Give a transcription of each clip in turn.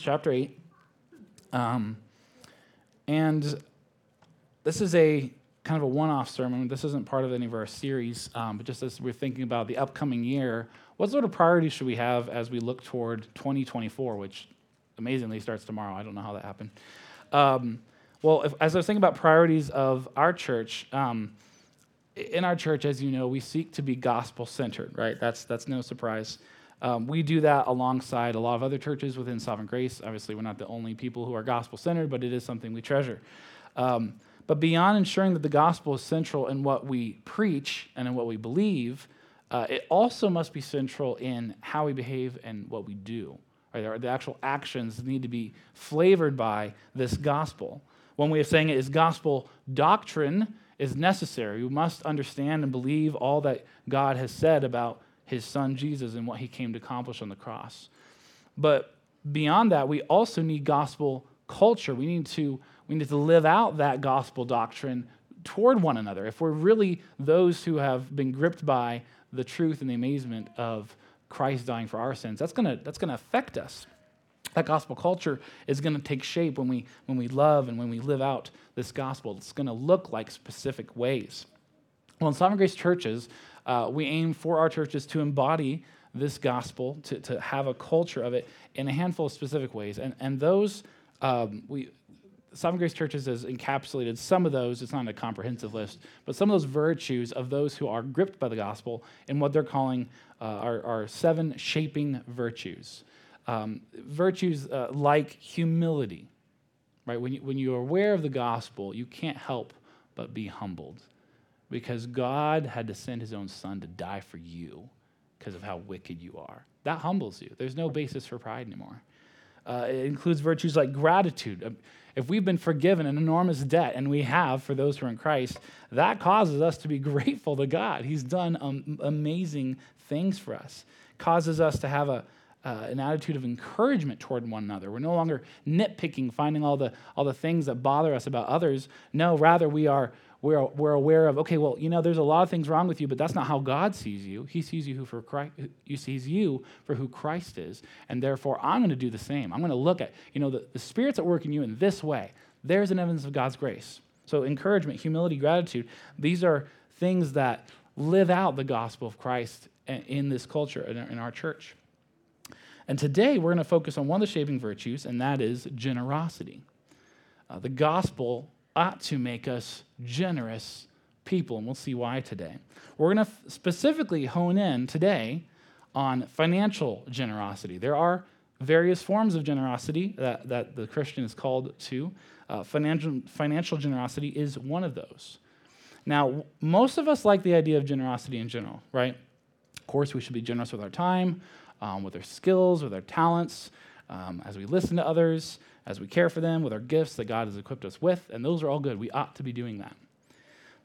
chapter 8. Um, and this is a kind of a one off sermon. This isn't part of any of our series, um, but just as we're thinking about the upcoming year, what sort of priorities should we have as we look toward 2024, which amazingly starts tomorrow? I don't know how that happened. Um, well, if, as I was thinking about priorities of our church, um, in our church, as you know, we seek to be gospel centered, right? That's, that's no surprise. Um, we do that alongside a lot of other churches within Sovereign Grace. Obviously, we're not the only people who are gospel centered, but it is something we treasure. Um, but beyond ensuring that the gospel is central in what we preach and in what we believe, uh, it also must be central in how we behave and what we do. Right? The actual actions need to be flavored by this gospel. One way of saying it is gospel doctrine is necessary. We must understand and believe all that God has said about his son Jesus and what he came to accomplish on the cross. But beyond that, we also need gospel culture. We need to, we need to live out that gospel doctrine toward one another. If we're really those who have been gripped by the truth and the amazement of Christ dying for our sins, that's gonna, that's gonna affect us. That gospel culture is to take shape when we, when we love and when we live out this gospel. It's to look like specific ways. Well, in Sovereign Grace churches, uh, we aim for our churches to embody this gospel, to, to have a culture of it in a handful of specific ways. And, and those, um, we, Sovereign Grace Churches has encapsulated some of those, it's not a comprehensive list, but some of those virtues of those who are gripped by the gospel in what they're calling uh, our, seven shaping virtues. Um, virtues uh, like humility, right? When, you, when you're aware of the gospel, you can't help but be humbled because God had to send his own son to die for you because of how wicked you are. That humbles you. There's no basis for pride anymore. Uh, it includes virtues like gratitude. Um, if we've been forgiven an enormous debt, and we have for those who are in Christ, that causes us to be grateful to God. He's done um, amazing things for us, causes us to have a, uh, an attitude of encouragement toward one another. We're no longer nitpicking, finding all the, all the things that bother us about others. No, rather, we are we're, we're aware of, okay, well, you know, there's a lot of things wrong with you, but that's not how God sees you. He sees you, who for Christ, he sees you for who Christ is. And therefore, I'm going to do the same. I'm going to look at, you know, the, the Spirit's at work in you in this way. There's an evidence of God's grace. So, encouragement, humility, gratitude, these are things that live out the gospel of Christ in this culture, in our church. And today, we're going to focus on one of the shaping virtues, and that is generosity. Uh, the gospel ought to make us generous people, and we'll see why today. We're going to f- specifically hone in today on financial generosity. There are various forms of generosity that, that the Christian is called to. Uh, financial, financial generosity is one of those. Now, most of us like the idea of generosity in general, right? Of course, we should be generous with our time, um, with our skills, with our talents, um, as we listen to others, as we care for them with our gifts that God has equipped us with, and those are all good. We ought to be doing that.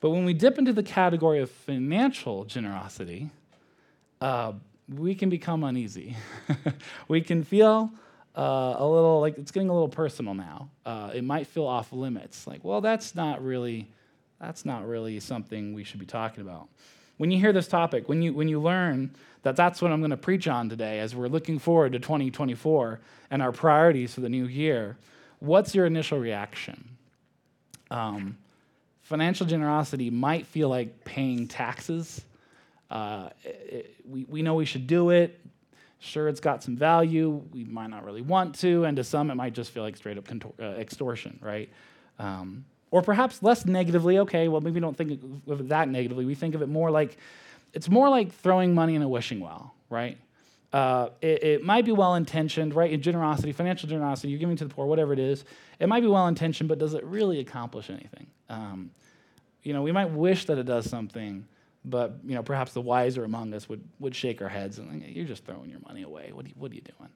But when we dip into the category of financial generosity, uh, we can become uneasy. we can feel uh, a little like it's getting a little personal now. Uh, it might feel off limits. Like, well, that's not really that's not really something we should be talking about. When you hear this topic, when you when you learn that that's what I'm going to preach on today as we're looking forward to 2024 and our priorities for the new year, what's your initial reaction? Um, financial generosity might feel like paying taxes. Uh, it, we, we know we should do it. Sure, it's got some value. We might not really want to. And to some, it might just feel like straight up contor- uh, extortion, right? Um, or perhaps less negatively, okay, well, maybe we don't think of it that negatively. We think of it more like it's more like throwing money in a wishing well, right? Uh, it, it, might be well intentioned, right? In generosity, financial generosity, you're giving to the poor, whatever it is. It might be well intentioned, but does it really accomplish anything? Um, you know, we might wish that it does something, but you know, perhaps the wiser among us would, would shake our heads and think, you're just throwing your money away. What are, you, what are you doing?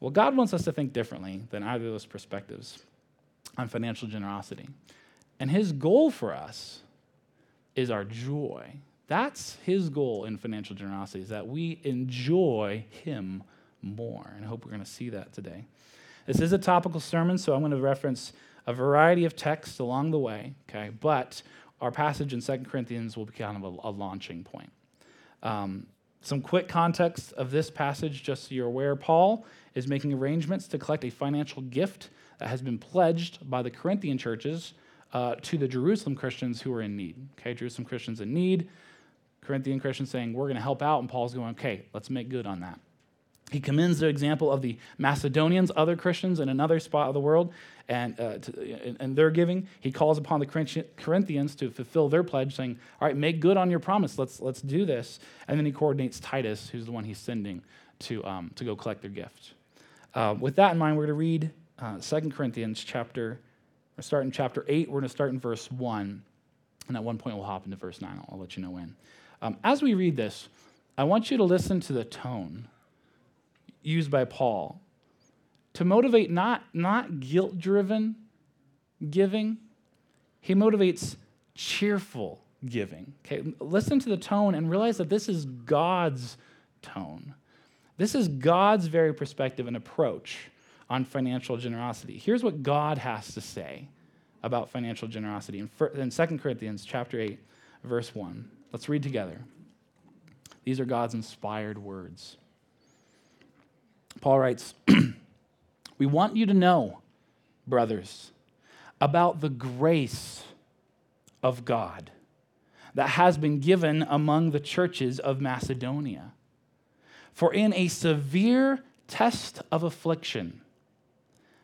Well, God wants us to think differently than either of those perspectives on financial generosity. And his goal for us is our joy that's his goal in financial generosity, is that we enjoy him more. And I hope we're going to see that today. This is a topical sermon, so I'm going to reference a variety of texts along the way, okay? But our passage in 2 Corinthians will be kind of a, a launching point. Um, Some quick context of this passage, just so you're aware Paul is making arrangements to collect a financial gift that has been pledged by the Corinthian churches uh, to the Jerusalem Christians who are in need. Okay, Jerusalem Christians in need, Corinthian Christians saying, We're going to help out, and Paul's going, Okay, let's make good on that. He commends the example of the Macedonians, other Christians in another spot of the world, and, uh, to, and their giving. He calls upon the Corinthians to fulfill their pledge, saying, All right, make good on your promise. Let's, let's do this. And then he coordinates Titus, who's the one he's sending to, um, to go collect their gift. Uh, with that in mind, we're going to read uh, 2 Corinthians chapter, we're starting chapter 8. We're going to start in verse 1. And at one point, we'll hop into verse 9. I'll, I'll let you know when. Um, as we read this, I want you to listen to the tone used by Paul to motivate not, not guilt driven giving, he motivates cheerful giving. Okay, listen to the tone and realize that this is God's tone. This is God's very perspective and approach on financial generosity. Here's what God has to say about financial generosity in, in 2 Corinthians chapter 8, verse 1. Let's read together. These are God's inspired words. Paul writes, We want you to know, brothers, about the grace of God that has been given among the churches of Macedonia. For in a severe test of affliction,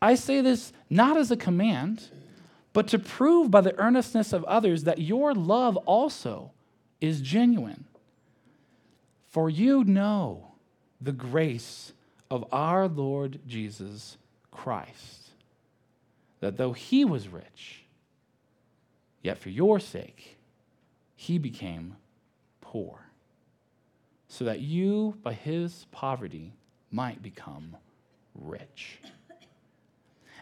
I say this not as a command, but to prove by the earnestness of others that your love also is genuine. For you know the grace of our Lord Jesus Christ, that though he was rich, yet for your sake he became poor, so that you, by his poverty, might become rich.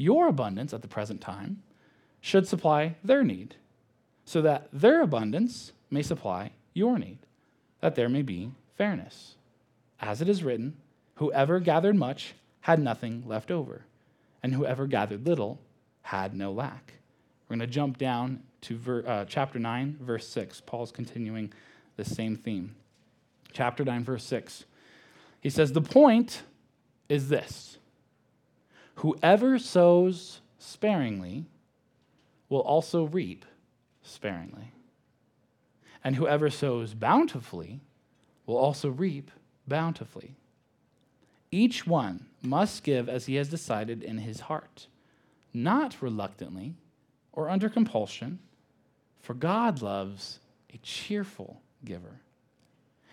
your abundance at the present time should supply their need so that their abundance may supply your need, that there may be fairness. As it is written, whoever gathered much had nothing left over, and whoever gathered little had no lack. We're going to jump down to ver, uh, chapter 9, verse 6. Paul's continuing the same theme. Chapter 9, verse 6. He says, The point is this whoever sows sparingly will also reap sparingly. And whoever sows bountifully will also reap bountifully. Each one must give as he has decided in his heart, not reluctantly or under compulsion, for God loves a cheerful giver.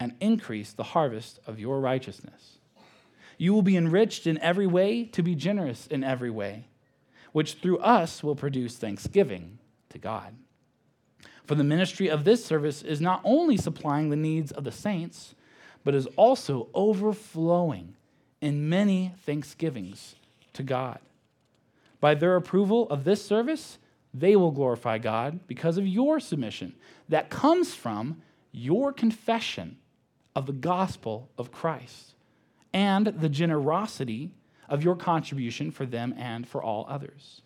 and increase the harvest of your righteousness. You will be enriched in every way to be generous in every way, which through us will produce thanksgiving to God. For the ministry of this service is not only supplying the needs of the saints, but is also overflowing in many thanksgivings to God. By their approval of this service, they will glorify God because of your submission that comes from your confession of the gospel of Christ and the generosity of your contribution for them and for all others,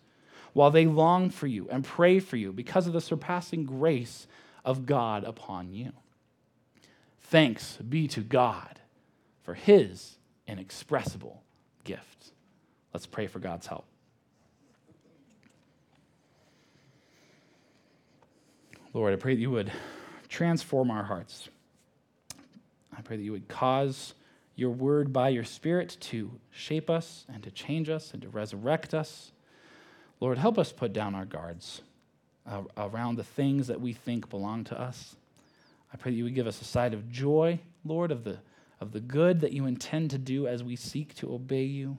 while they long for you and pray for you because of the surpassing grace of God upon you. Thanks be to God for his inexpressible gift. Let's pray for God's help. Lord, I pray that you would transform our hearts. Pray that you would cause your word by your Spirit to shape us and to change us and to resurrect us. Lord, help us put down our guards uh, around the things that we think belong to us. I pray that you would give us a side of joy, Lord, of the, of the good that you intend to do as we seek to obey you.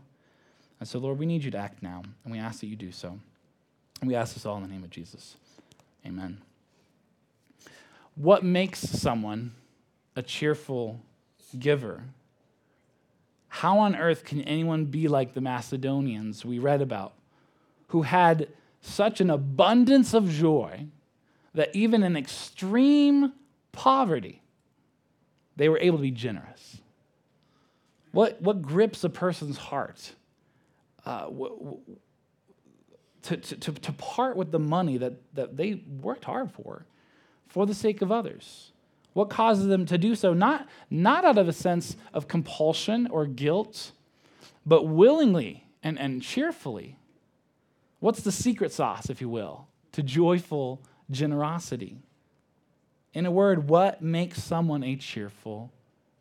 And so, Lord, we need you to act now, and we ask that you do so. And we ask this all in the name of Jesus. Amen. What makes someone a cheerful giver? How on earth can anyone be like the Macedonians we read about, who had such an abundance of joy that even in extreme poverty, they were able to be generous? What, what grips a person's heart? Uh, to, to, to part with the money that, that they worked hard for for the sake of others? What causes them to do so? Not, not out of a sense of compulsion or guilt, but willingly and, and cheerfully. What's the secret sauce, if you will, to joyful generosity? In a word, what makes someone a cheerful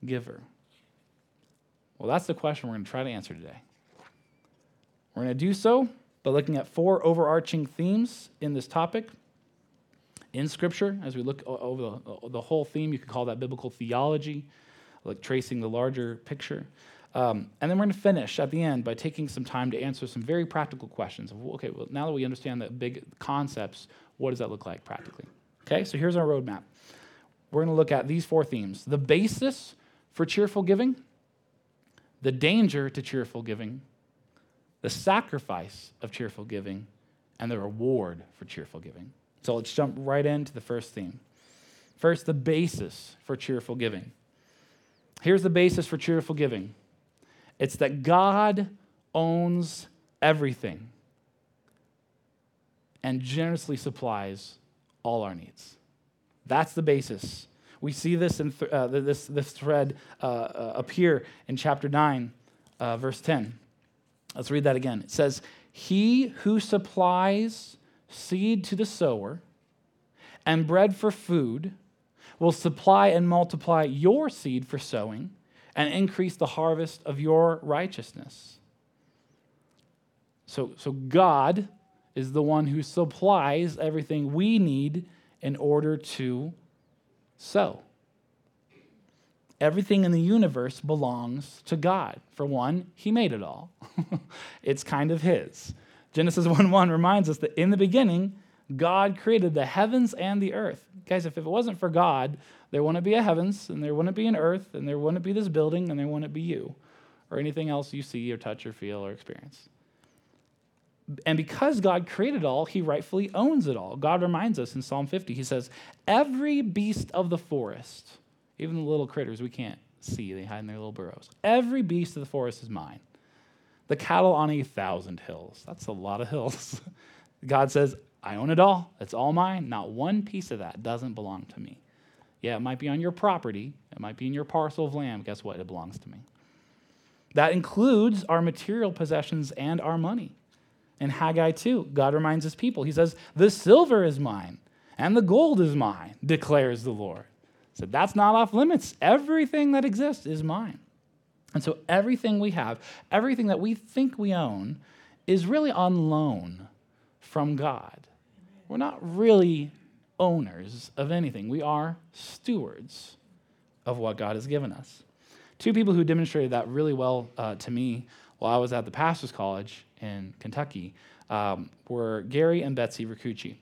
giver? Well, that's the question we're going to try to answer today. We're going to do so by looking at four overarching themes in this topic in Scripture, as we look over the, the whole theme, you could call that biblical theology, like tracing the larger picture. Um, and then we're going to finish at the end by taking some time to answer some very practical questions of, okay, well, now that we understand the big concepts, what does that look like practically? Okay, so here's our roadmap. We're going to look at these four themes the basis for cheerful giving, the danger to cheerful giving, the sacrifice of cheerful giving, and the reward for cheerful giving. So let's jump right into the first theme. First, the basis for cheerful giving. Here's the basis for cheerful giving it's that God owns everything and generously supplies all our needs. That's the basis. We see this in th- uh, this, this thread uh, uh, appear in chapter 9, uh, verse 10. Let's read that again. It says, He who supplies seed to the sower, and bread for food, will supply and multiply your seed for sowing and increase the harvest of your righteousness. So, so God is the one who supplies everything we need in order to sow. Everything in the universe belongs to God. For one, He made it all, it's kind of His. Genesis 1 1 reminds us that in the beginning, God created the heavens and the earth. Guys, if it wasn't for God, there wouldn't be a heavens, and there wouldn't be an earth, and there wouldn't be this building, and there wouldn't be you, or anything else you see, or touch, or feel, or experience. And because God created all, he rightfully owns it all. God reminds us in Psalm 50, he says, Every beast of the forest, even the little critters we can't see, they hide in their little burrows, every beast of the forest is mine the cattle on a thousand hills. That's a lot of hills. God says, I own it all. It's all mine. Not one piece of that doesn't belong to me. Yeah, it might be on your property, it might be in your parcel of land. Guess what? It belongs to me. That includes our material possessions and our money. In Haggai 2, God reminds his people, He says, The silver is mine and the gold is mine, declares the Lord. So that's not off limits. Everything that exists is mine. And so everything we have, everything that we think we own, is really on loan from God. We're not really owners of anything, we are stewards of what God has given us. Two people who demonstrated that really well uh, to me while I was at the Pastor's College in Kentucky um, were Gary and Betsy Ricucci.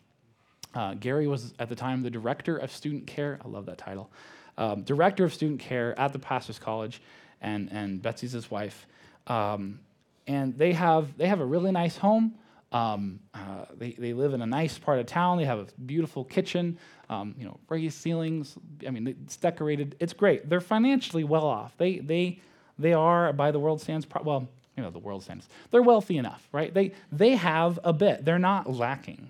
Uh, Gary was at the time the director of student care. I love that title. Um, director of student care at the Pastor's College, and, and Betsy's his wife. Um, and they have, they have a really nice home. Um, uh, they, they live in a nice part of town. They have a beautiful kitchen, um, you know, raised ceilings. I mean, it's decorated. It's great. They're financially well off. They, they, they are, by the world standards, well, you know, the world standards. They're wealthy enough, right? They, they have a bit. They're not lacking.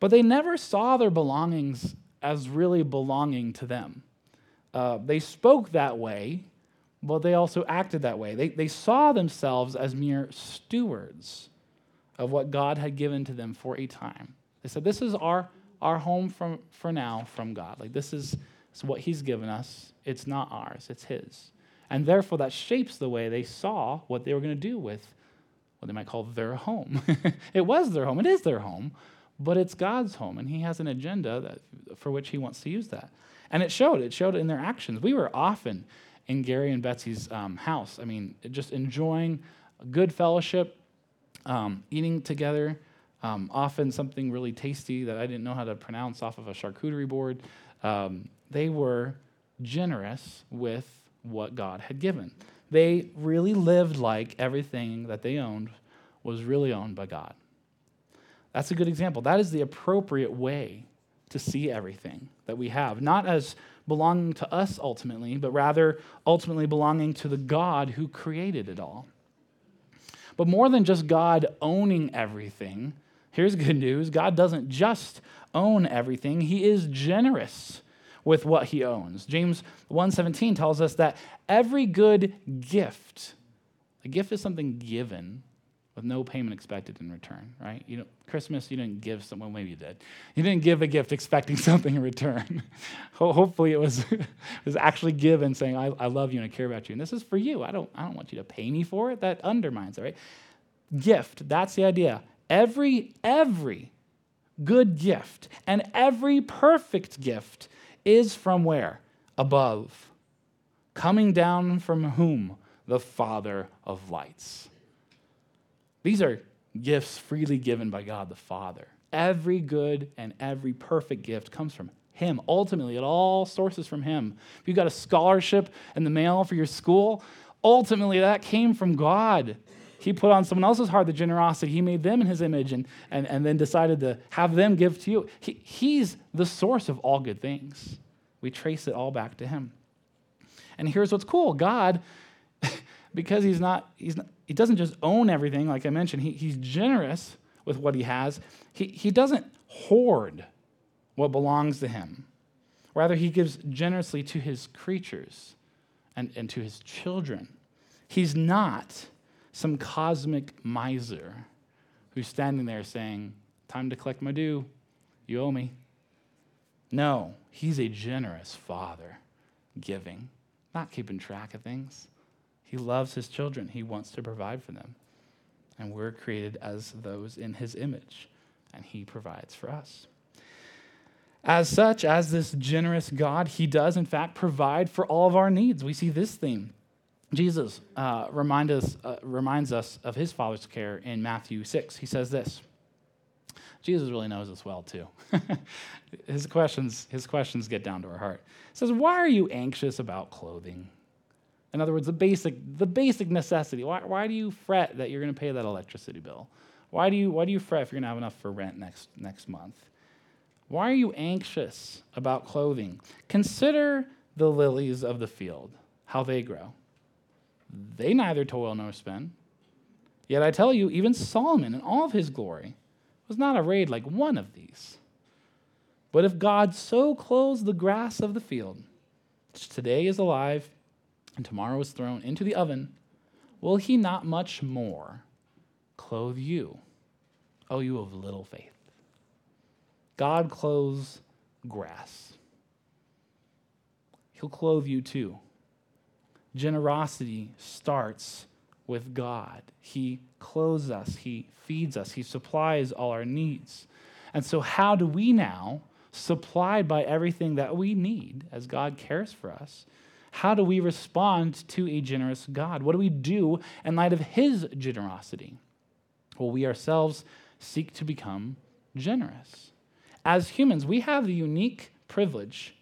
But they never saw their belongings as really belonging to them. Uh, they spoke that way, but they also acted that way. They, they saw themselves as mere stewards of what God had given to them for a time. They said, This is our, our home from, for now from God. Like, this is, this is what He's given us. It's not ours, it's His. And therefore, that shapes the way they saw what they were going to do with what they might call their home. it was their home, it is their home, but it's God's home, and He has an agenda that, for which He wants to use that. And it showed, it showed in their actions. We were often in Gary and Betsy's um, house. I mean, just enjoying good fellowship, um, eating together, um, often something really tasty that I didn't know how to pronounce off of a charcuterie board. Um, they were generous with what God had given. They really lived like everything that they owned was really owned by God. That's a good example. That is the appropriate way to see everything that we have, not as belonging to us ultimately, but rather ultimately belonging to the God who created it all. But more than just God owning everything, here's good news God doesn't just own everything, He is generous with what He owns. James 1:17 tells us that every good gift, a gift is something given with no payment expected in return, right? You know, Christmas, you didn't give someone, maybe you did. You didn't give a gift expecting something in return. Hopefully, it was, it was actually given saying, I, I love you and I care about you. And this is for you. I don't, I don't want you to pay me for it. That undermines it, right? Gift, that's the idea. Every, every good gift and every perfect gift is from where? Above. Coming down from whom? The Father of lights. These are gifts freely given by God the Father. Every good and every perfect gift comes from Him. Ultimately, it all sources from Him. If you got a scholarship in the mail for your school, ultimately that came from God. He put on someone else's heart the generosity. He made them in His image and, and, and then decided to have them give to you. He, he's the source of all good things. We trace it all back to Him. And here's what's cool God, because He's not, he's not he doesn't just own everything, like I mentioned, he, he's generous with what he has. He, he doesn't hoard what belongs to him. Rather, he gives generously to his creatures and, and to his children. He's not some cosmic miser who's standing there saying, Time to collect my due. You owe me. No, he's a generous father, giving, not keeping track of things. He loves his children, he wants to provide for them. And we're created as those in his image, and he provides for us. As such, as this generous God, he does, in fact, provide for all of our needs. We see this theme. Jesus uh, remind us, uh, reminds us of his Father's care in Matthew 6. He says this. Jesus really knows us well, too. his, questions, his questions get down to our heart. He says, Why are you anxious about clothing? In other words, the basic, the basic necessity. Why, why do you fret that you're going to pay that electricity bill? Why do you, why do you fret if you're going to have enough for rent next, next month? Why are you anxious about clothing? Consider the lilies of the field, how they grow. They neither toil nor spin. Yet I tell you, even Solomon in all of his glory was not arrayed like one of these. But if God so clothes the grass of the field, which today is alive and tomorrow is thrown into the oven, will he not much more clothe you, O you of little faith? God clothes grass. He'll clothe you too. Generosity starts with God. He clothes us, He feeds us, He supplies all our needs. And so, how do we now supplied by everything that we need as God cares for us, how do we respond to a generous God? What do we do in light of His generosity? Well, we ourselves seek to become generous. As humans, we have the unique privilege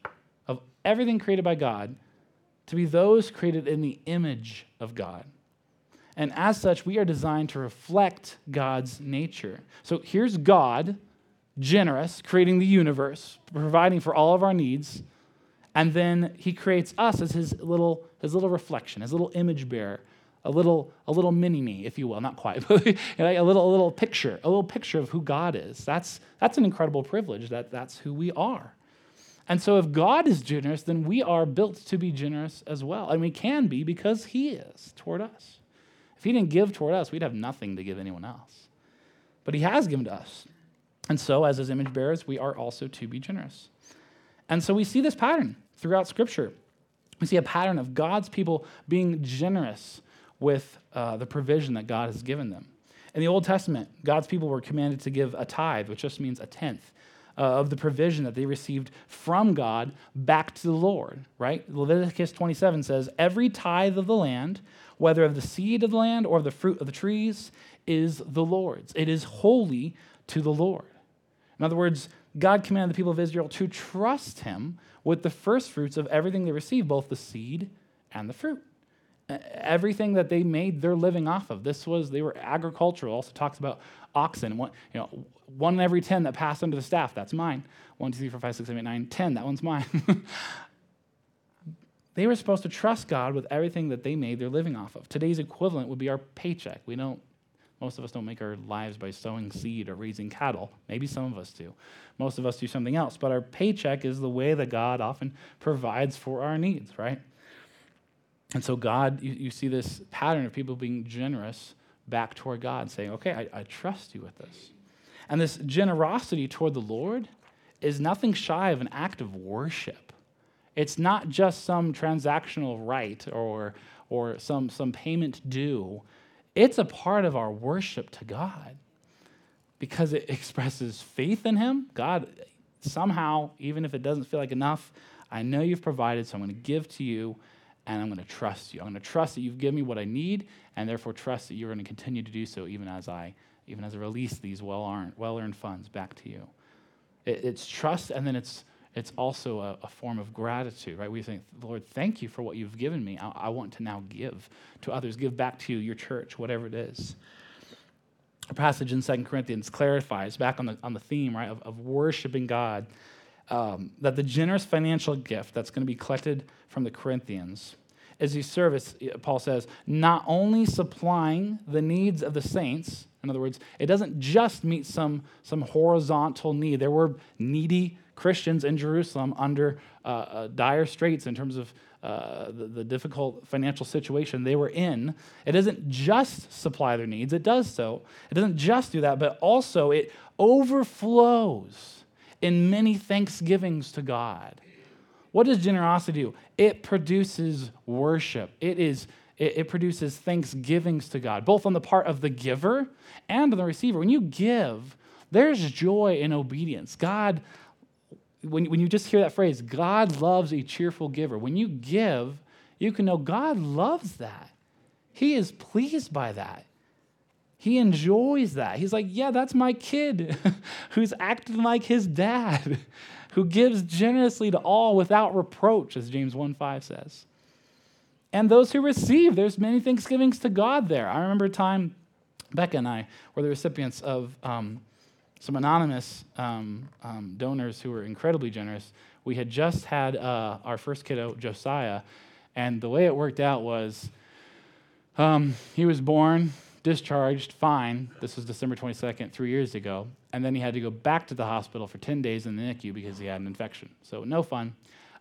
of everything created by God to be those created in the image of God. And as such, we are designed to reflect God's nature. So here's God, generous, creating the universe, providing for all of our needs. And then he creates us as his little, his little reflection, his little image bearer, a little, a little mini me, if you will, not quite, but a little, a little picture, a little picture of who God is. That's, that's an incredible privilege that that's who we are. And so if God is generous, then we are built to be generous as well. And we can be because he is toward us. If he didn't give toward us, we'd have nothing to give anyone else. But he has given to us. And so, as his image bearers, we are also to be generous. And so we see this pattern throughout Scripture. We see a pattern of God's people being generous with uh, the provision that God has given them. In the Old Testament, God's people were commanded to give a tithe, which just means a tenth. Uh, of the provision that they received from God back to the Lord, right? Leviticus 27 says, Every tithe of the land, whether of the seed of the land or of the fruit of the trees, is the Lord's. It is holy to the Lord. In other words, God commanded the people of Israel to trust him with the first fruits of everything they received, both the seed and the fruit. Everything that they made their living off of. This was, they were agricultural. Also talks about oxen. One, you know, one in every 10 that passed under the staff, that's mine. One, two, three, four, five, six, seven, eight, nine, 10, that one's mine. they were supposed to trust God with everything that they made their living off of. Today's equivalent would be our paycheck. We don't most of us don't make our lives by sowing seed or raising cattle. Maybe some of us do. Most of us do something else. But our paycheck is the way that God often provides for our needs, right? And so, God, you, you see this pattern of people being generous back toward God, saying, Okay, I, I trust you with this. And this generosity toward the Lord is nothing shy of an act of worship. It's not just some transactional right or, or some, some payment due. It's a part of our worship to God because it expresses faith in Him. God, somehow, even if it doesn't feel like enough, I know you've provided, so I'm going to give to you and I'm going to trust you. I'm going to trust that you've given me what I need and therefore trust that you're going to continue to do so even as I even as I release these well-earned, well-earned funds back to you. It, it's trust and then it's it's also a, a, form of gratitude, right? We think, Lord, thank you for what you've given me. I, I, want to now give to others, give back to you, your church, whatever it is. A passage in Second Corinthians clarifies, back on the, on the theme, right, of, of worshiping God, um, that the generous financial gift that's going to be collected from the Corinthians is a service, Paul says, not only supplying the needs of the saints, in other words, it doesn't just meet some, some horizontal need. There were needy Christians in Jerusalem under uh, uh, dire straits in terms of uh, the, the, difficult financial situation they were in. It doesn't just supply their needs, it does so. It doesn't just do that, but also it overflows in many thanksgivings to God. What does generosity do? It produces worship. It is it, it produces thanksgivings to God, both on the part of the giver and the receiver. When you give, there's joy in obedience. God when, when you just hear that phrase, God loves a cheerful giver, when you give, you can know God loves that. He is pleased by that. He enjoys that. He's like, yeah, that's my kid who's acting like his dad, who gives generously to all without reproach, as James 1 5 says. And those who receive, there's many thanksgivings to God there. I remember a time, Becca and I were the recipients of um, some anonymous um, um, donors who were incredibly generous. We had just had uh, our first kiddo, Josiah, and the way it worked out was um, he was born, discharged, fine. This was December 22nd, three years ago. And then he had to go back to the hospital for 10 days in the NICU because he had an infection. So, no fun.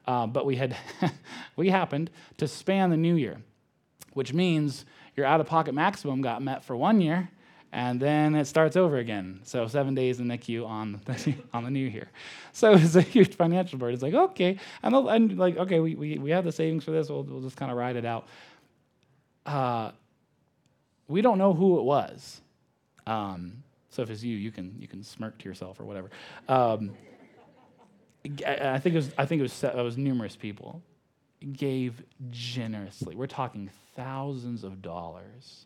Uh, but we had we happened to span the new year, which means your out of pocket maximum got met for one year and then it starts over again. So seven days in NICU on the, on the new year. So it's a huge financial burden. It's like, okay, and, and like, okay, we, we, we have the savings for this. We'll, we'll just kind of ride it out. Uh, we don't know who it was. Um, so if it's you, you can, you can smirk to yourself or whatever. Um, I think it was, I think it was, it was numerous people gave generously. We're talking thousands of dollars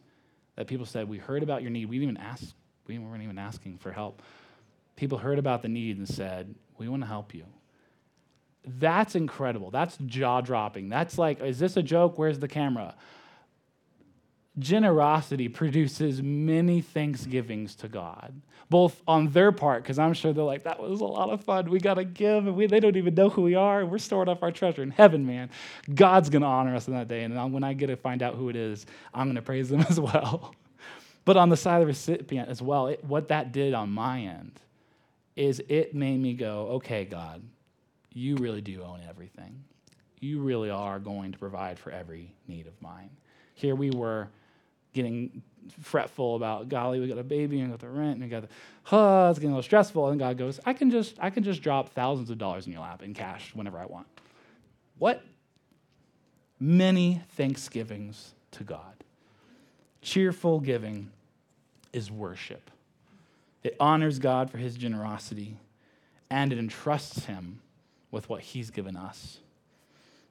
that people said, We heard about your need. We didn't even ask, we weren't even asking for help. People heard about the need and said, We want to help you. That's incredible. That's jaw dropping. That's like, is this a joke? Where's the camera? Generosity produces many thanksgivings to God, both on their part, because I'm sure they're like, that was a lot of fun. We got to give, and we, they don't even know who we are. We're storing up our treasure in heaven, man. God's going to honor us in that day. And when I get to find out who it is, I'm going to praise them as well. But on the side of the recipient as well, it, what that did on my end is it made me go, okay, God, you really do own everything. You really are going to provide for every need of mine. Here we were getting fretful about, golly, we got a baby and we got the rent and we got the, huh, it's getting a little stressful. And God goes, I can just, I can just drop thousands of dollars in your lap in cash whenever I want. What? Many thanksgivings to God. Cheerful giving is worship. It honors God for his generosity and it entrusts him with what he's given us.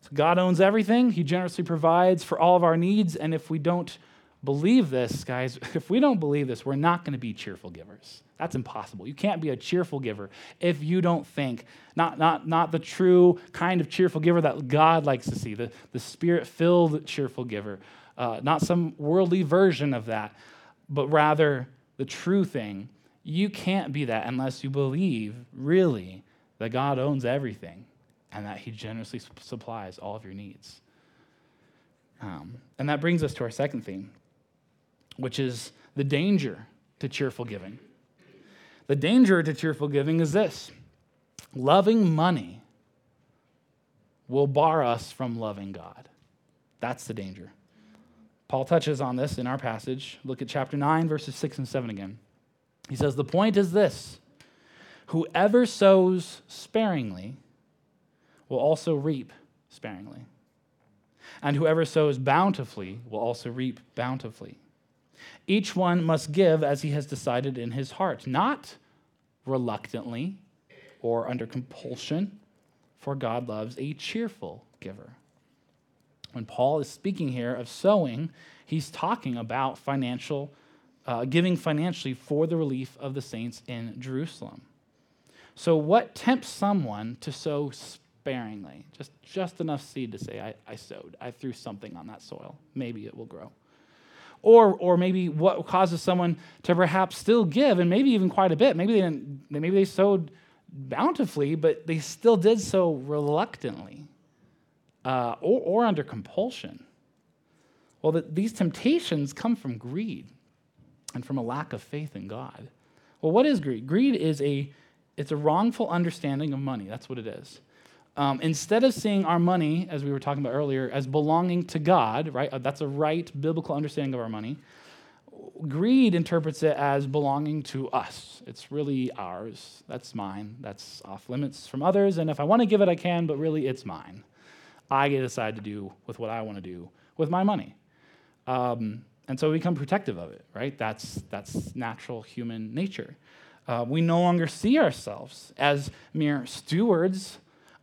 So God owns everything. He generously provides for all of our needs. And if we don't believe this, guys, if we don't believe this, we're not going to be cheerful givers. That's impossible. You can't be a cheerful giver if you don't think, not, not, not the true kind of cheerful giver that God likes to see, the, the spirit filled cheerful giver, uh, not some worldly version of that, but rather the true thing. You can't be that unless you believe, really, that God owns everything and that He generously supplies all of your needs. Um, and that brings us to our second theme, which is the danger to cheerful giving. The danger to cheerful giving is this loving money will bar us from loving God. That's the danger. Paul touches on this in our passage. Look at chapter 9, verses 6 and 7 again. He says, The point is this Whoever sows sparingly will also reap sparingly. And whoever sows bountifully will also reap bountifully. Each one must give as he has decided in his heart, not reluctantly or under compulsion, for God loves a cheerful giver. When Paul is speaking here of sowing, he's talking about financial, uh, giving financially for the relief of the saints in Jerusalem. So, what tempts someone to sow sparingly? Just, just enough seed to say, I, I sowed, I threw something on that soil. Maybe it will grow. Or, or maybe what causes someone to perhaps still give, and maybe even quite a bit. Maybe they, didn't, maybe they sowed bountifully, but they still did so reluctantly uh, or, or under compulsion. Well, the, these temptations come from greed and from a lack of faith in God. Well, what is greed? Greed is a it's a wrongful understanding of money. That's what it is. Um, instead of seeing our money, as we were talking about earlier, as belonging to God, right? Uh, that's a right biblical understanding of our money. Greed interprets it as belonging to us. It's really ours. That's mine. That's off limits from others. And if I want to give it, I can, but really it's mine. I get to decide to do with what I want to do with my money. Um, and so we become protective of it, right? That's, that's natural human nature. Uh, we no longer see ourselves as mere stewards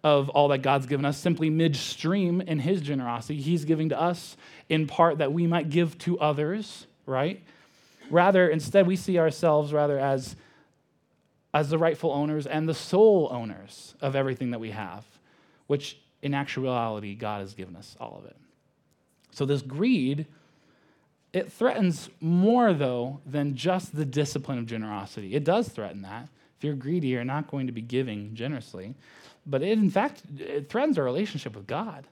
of all that God's given us, simply midstream in His generosity. He's giving to us in part that we might give to others, right? Rather, instead, we see ourselves rather as, as the rightful owners and the sole owners of everything that we have, which in actuality, God has given us all of it. So, this greed it threatens more, though, than just the discipline of generosity. It does threaten that. If you're greedy, you're not going to be giving generously. But it, in fact, it threatens our relationship with God.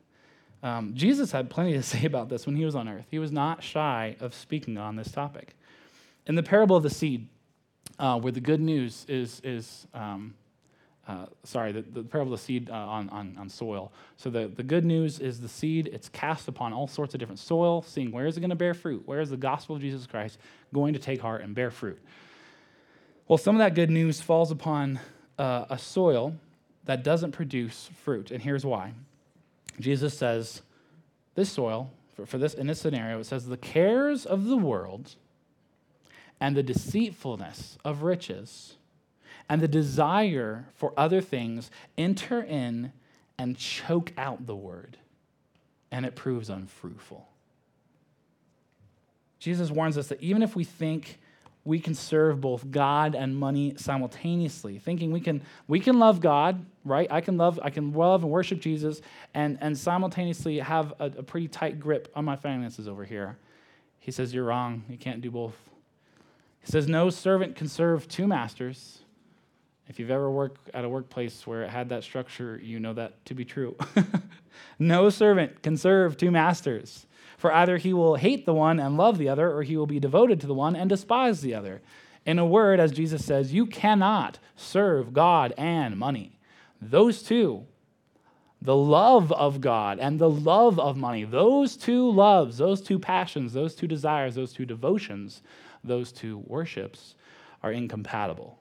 Um, Jesus had plenty to say about this when he was on earth. He was not shy of speaking on this topic. In the parable of the seed, uh, where the good news is, is um, uh, sorry, the, the parable of the seed uh, on, on, on soil. So the, the good news is the seed, it's cast upon all sorts of different soil, seeing where is it going to bear fruit? Where is the gospel of Jesus Christ going to take heart and bear fruit? Well, some of that good news falls upon uh, a soil that doesn't produce fruit, and here's why. Jesus says, this soil, for, for this in this scenario, it says, the cares of the world and the deceitfulness of riches and the desire for other things enter in and choke out the word, and it proves unfruitful. Jesus warns us that even if we think we can serve both God and money simultaneously, thinking we can we can love God, right? I can love I can love and worship Jesus and and simultaneously have a, a pretty tight grip on my finances over here. He says you're wrong. You can't do both. He says no servant can serve two masters. If you've ever worked at a workplace where it had that structure, you know that to be true. no servant can serve two masters. For either he will hate the one and love the other, or he will be devoted to the one and despise the other. In a word, as Jesus says, you cannot serve God and money. Those two, the love of God and the love of money, those two loves, those two passions, those two desires, those two devotions, those two worships are incompatible.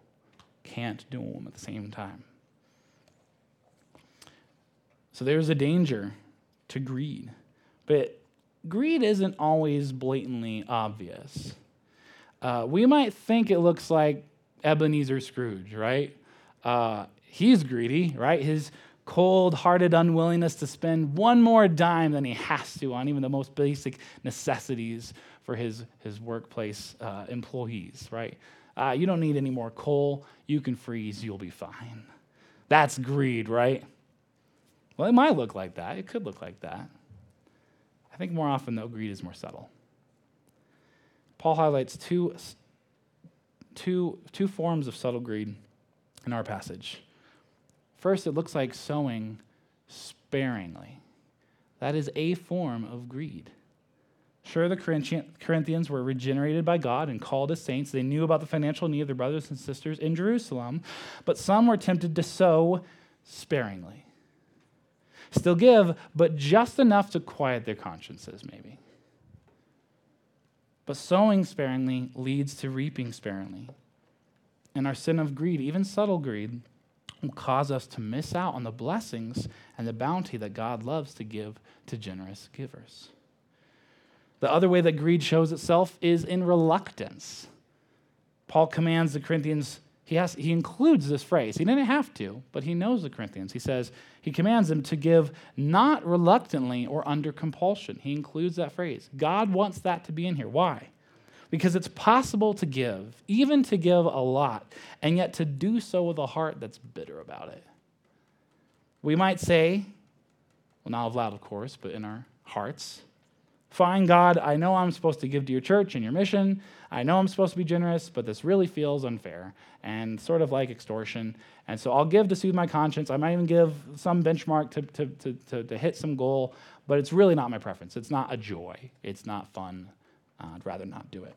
Can't do them at the same time. So there's a danger to greed. But greed isn't always blatantly obvious. Uh, we might think it looks like Ebenezer Scrooge, right? Uh, he's greedy, right? His cold hearted unwillingness to spend one more dime than he has to on even the most basic necessities for his, his workplace uh, employees, right? Uh, you don't need any more coal. You can freeze. You'll be fine. That's greed, right? Well, it might look like that. It could look like that. I think more often, though, greed is more subtle. Paul highlights two, two, two forms of subtle greed in our passage. First, it looks like sowing sparingly. That is a form of greed. Sure, the Corinthians were regenerated by God and called as saints. They knew about the financial need of their brothers and sisters in Jerusalem, but some were tempted to sow sparingly still give, but just enough to quiet their consciences, maybe. But sowing sparingly leads to reaping sparingly. And our sin of greed, even subtle greed, will cause us to miss out on the blessings and the bounty that God loves to give to generous givers. The other way that greed shows itself is in reluctance. Paul commands the Corinthians he, has, he includes this phrase. He didn't have to, but he knows the Corinthians. He says, he commands them to give not reluctantly or under compulsion. He includes that phrase. God wants that to be in here. Why? Because it's possible to give, even to give a lot, and yet to do so with a heart that's bitter about it. We might say, well, not out loud, of course, but in our hearts, Fine, God, I know I'm supposed to give to your church and your mission. I know I'm supposed to be generous, but this really feels unfair and sort of like extortion. And so I'll give to soothe my conscience. I might even give some benchmark to, to, to, to, to hit some goal, but it's really not my preference. It's not a joy. It's not fun. Uh, I'd rather not do it.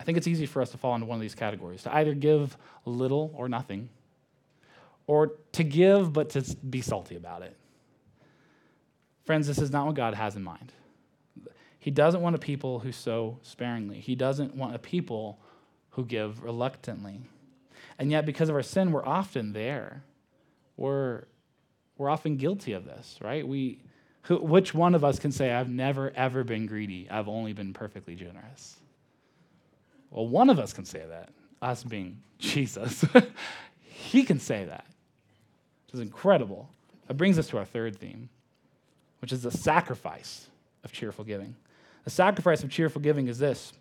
I think it's easy for us to fall into one of these categories to either give little or nothing, or to give but to be salty about it. Friends, this is not what God has in mind. He doesn't want a people who sow sparingly, He doesn't want a people who give reluctantly. And yet, because of our sin, we're often there. We're, we're often guilty of this, right? We, who, which one of us can say, I've never, ever been greedy? I've only been perfectly generous? Well, one of us can say that, us being Jesus. he can say that, which is incredible. That brings us to our third theme which is the sacrifice of cheerful giving. The sacrifice of cheerful giving is this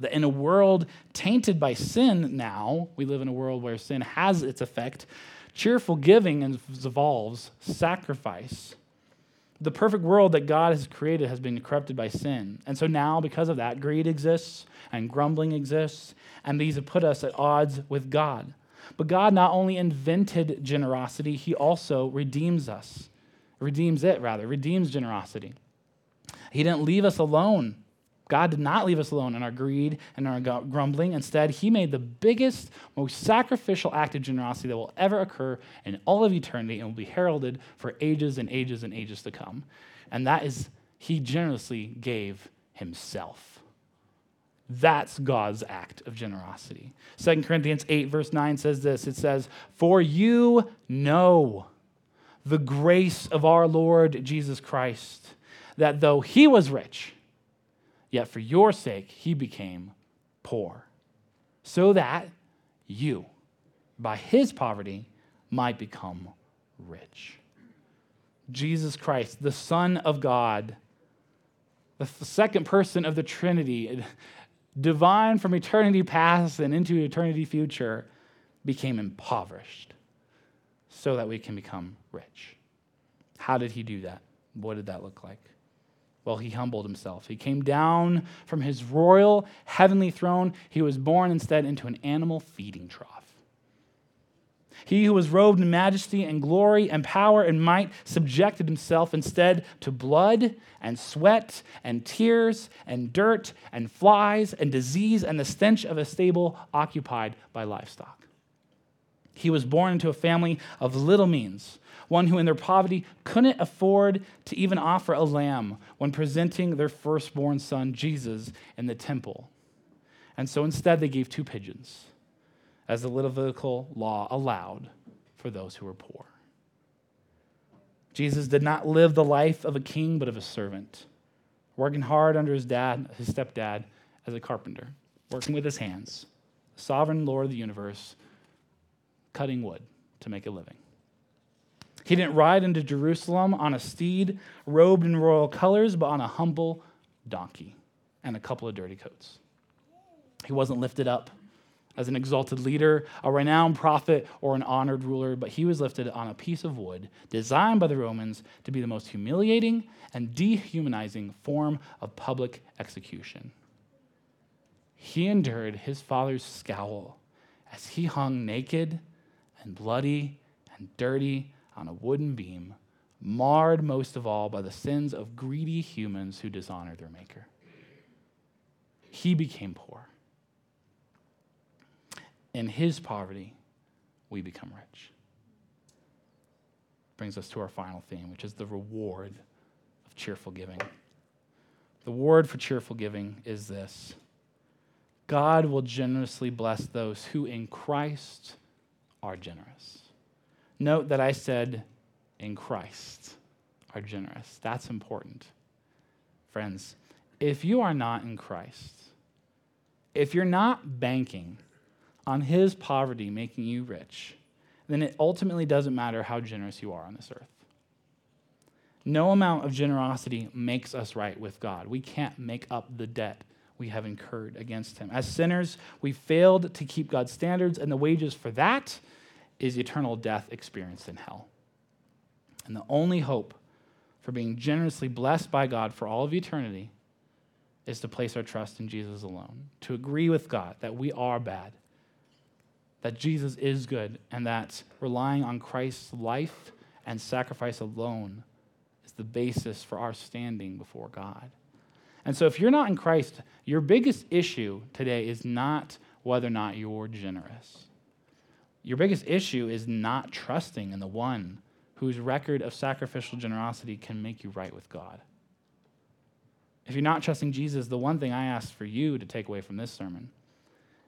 that in a world tainted by sin now, we live in a world where sin has its effect, cheerful giving involves sacrifice. The perfect world that God has created has been corrupted by sin. And so now, because of that, greed exists and grumbling exists, and these have put us at odds with God. But God not only invented generosity, He also redeems us redeems it, rather, redeems generosity. He didn't leave us alone. God did not leave us alone in our greed and our grumbling. Instead, He made the biggest, most sacrificial act of generosity that will ever occur in all of eternity and will be heralded for ages and ages and ages to come. And that is, He generously gave Himself. That's God's act of generosity. 2 Corinthians 8, verse 9 says this it says, For you know the grace of our Lord Jesus Christ, that though he was rich, yet for your sake he became poor, so that you, by his poverty, might become rich. Jesus Christ, the Son of God, the second person of the Trinity, divine from eternity past and into eternity future, became impoverished so that we can become rich. How did he do that? What did that look like? Well, he humbled himself. He came down from his royal heavenly throne. He was born instead into an animal feeding trough. He who was robed in majesty and glory and power and might subjected himself instead to blood and sweat and tears and dirt and flies and disease and the stench of a stable occupied by livestock. He was born into a family of little means one who in their poverty couldn't afford to even offer a lamb when presenting their firstborn son, Jesus, in the temple. And so instead, they gave two pigeons, as the Levitical law allowed for those who were poor. Jesus did not live the life of a king, but of a servant, working hard under his dad, his stepdad, as a carpenter, working with his hands, sovereign Lord of the universe, cutting wood to make a living. He didn't ride into Jerusalem on a steed robed in royal colors, but on a humble donkey and a couple of dirty coats. He wasn't lifted up as an exalted leader, a renowned prophet, or an honored ruler, but he was lifted on a piece of wood designed by the Romans to be the most humiliating and dehumanizing form of public execution. He endured his father's scowl as he hung naked and bloody and dirty on a wooden beam, marred most of all by the sins of greedy humans who dishonor their Maker. He became poor. In his poverty, we become rich. Brings us to our final theme, which is the reward of cheerful giving. The word for cheerful giving is this God will generously bless those who in Christ are generous. Note that I said in Christ are generous. That's important. Friends, if you are not in Christ, if you're not banking on his poverty making you rich, then it ultimately doesn't matter how generous you are on this earth. No amount of generosity makes us right with God. We can't make up the debt we have incurred against him. As sinners, we failed to keep God's standards, and the wages for that is eternal death experienced in hell. And the only hope for being generously blessed by God for all of eternity is to place our trust in Jesus alone, to agree with God that we are bad, that Jesus is good, and that relying on Christ's life and sacrifice alone is the basis for our standing before God. And so, if you're not in Christ, your biggest issue today is not whether or not you're generous. Your biggest issue is not trusting in the one whose record of sacrificial generosity can make you right with God. If you're not trusting Jesus, the one thing I ask for you to take away from this sermon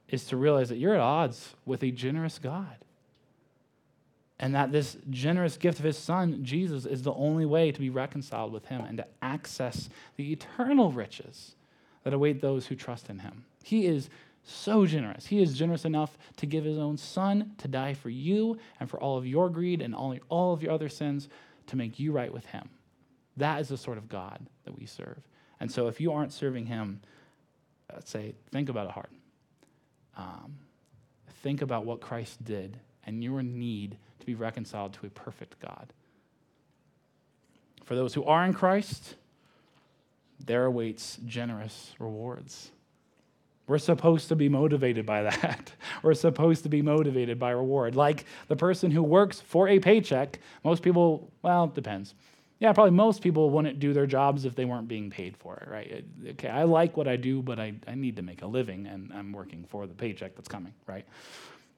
is to realize that you're at odds with a generous God. And that this generous gift of his son, Jesus, is the only way to be reconciled with him and to access the eternal riches that await those who trust in him. He is so generous. He is generous enough to give his own son to die for you and for all of your greed and all, all of your other sins to make you right with him. That is the sort of God that we serve. And so if you aren't serving him, I'd say, think about it hard. Um, think about what Christ did and your need to be reconciled to a perfect God. For those who are in Christ, there awaits generous rewards. We're supposed to be motivated by that. We're supposed to be motivated by reward. Like the person who works for a paycheck, most people, well, it depends. Yeah, probably most people wouldn't do their jobs if they weren't being paid for it, right? Uh, okay, I like what I do, but I, I need to make a living and I'm working for the paycheck that's coming, right?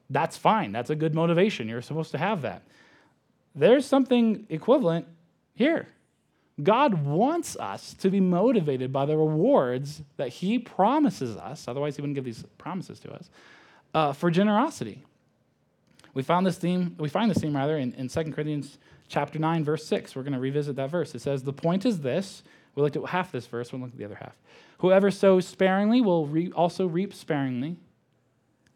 That's fine. That's a good motivation. You're supposed to have that. There's something equivalent here. God wants us to be motivated by the rewards that He promises us, otherwise, He wouldn't give these promises to us, uh, for generosity. We found this theme, we find this theme rather in, in 2 Corinthians chapter 9, verse 6. We're going to revisit that verse. It says, The point is this. We looked at half this verse, we'll look at the other half. Whoever sows sparingly will re- also reap sparingly,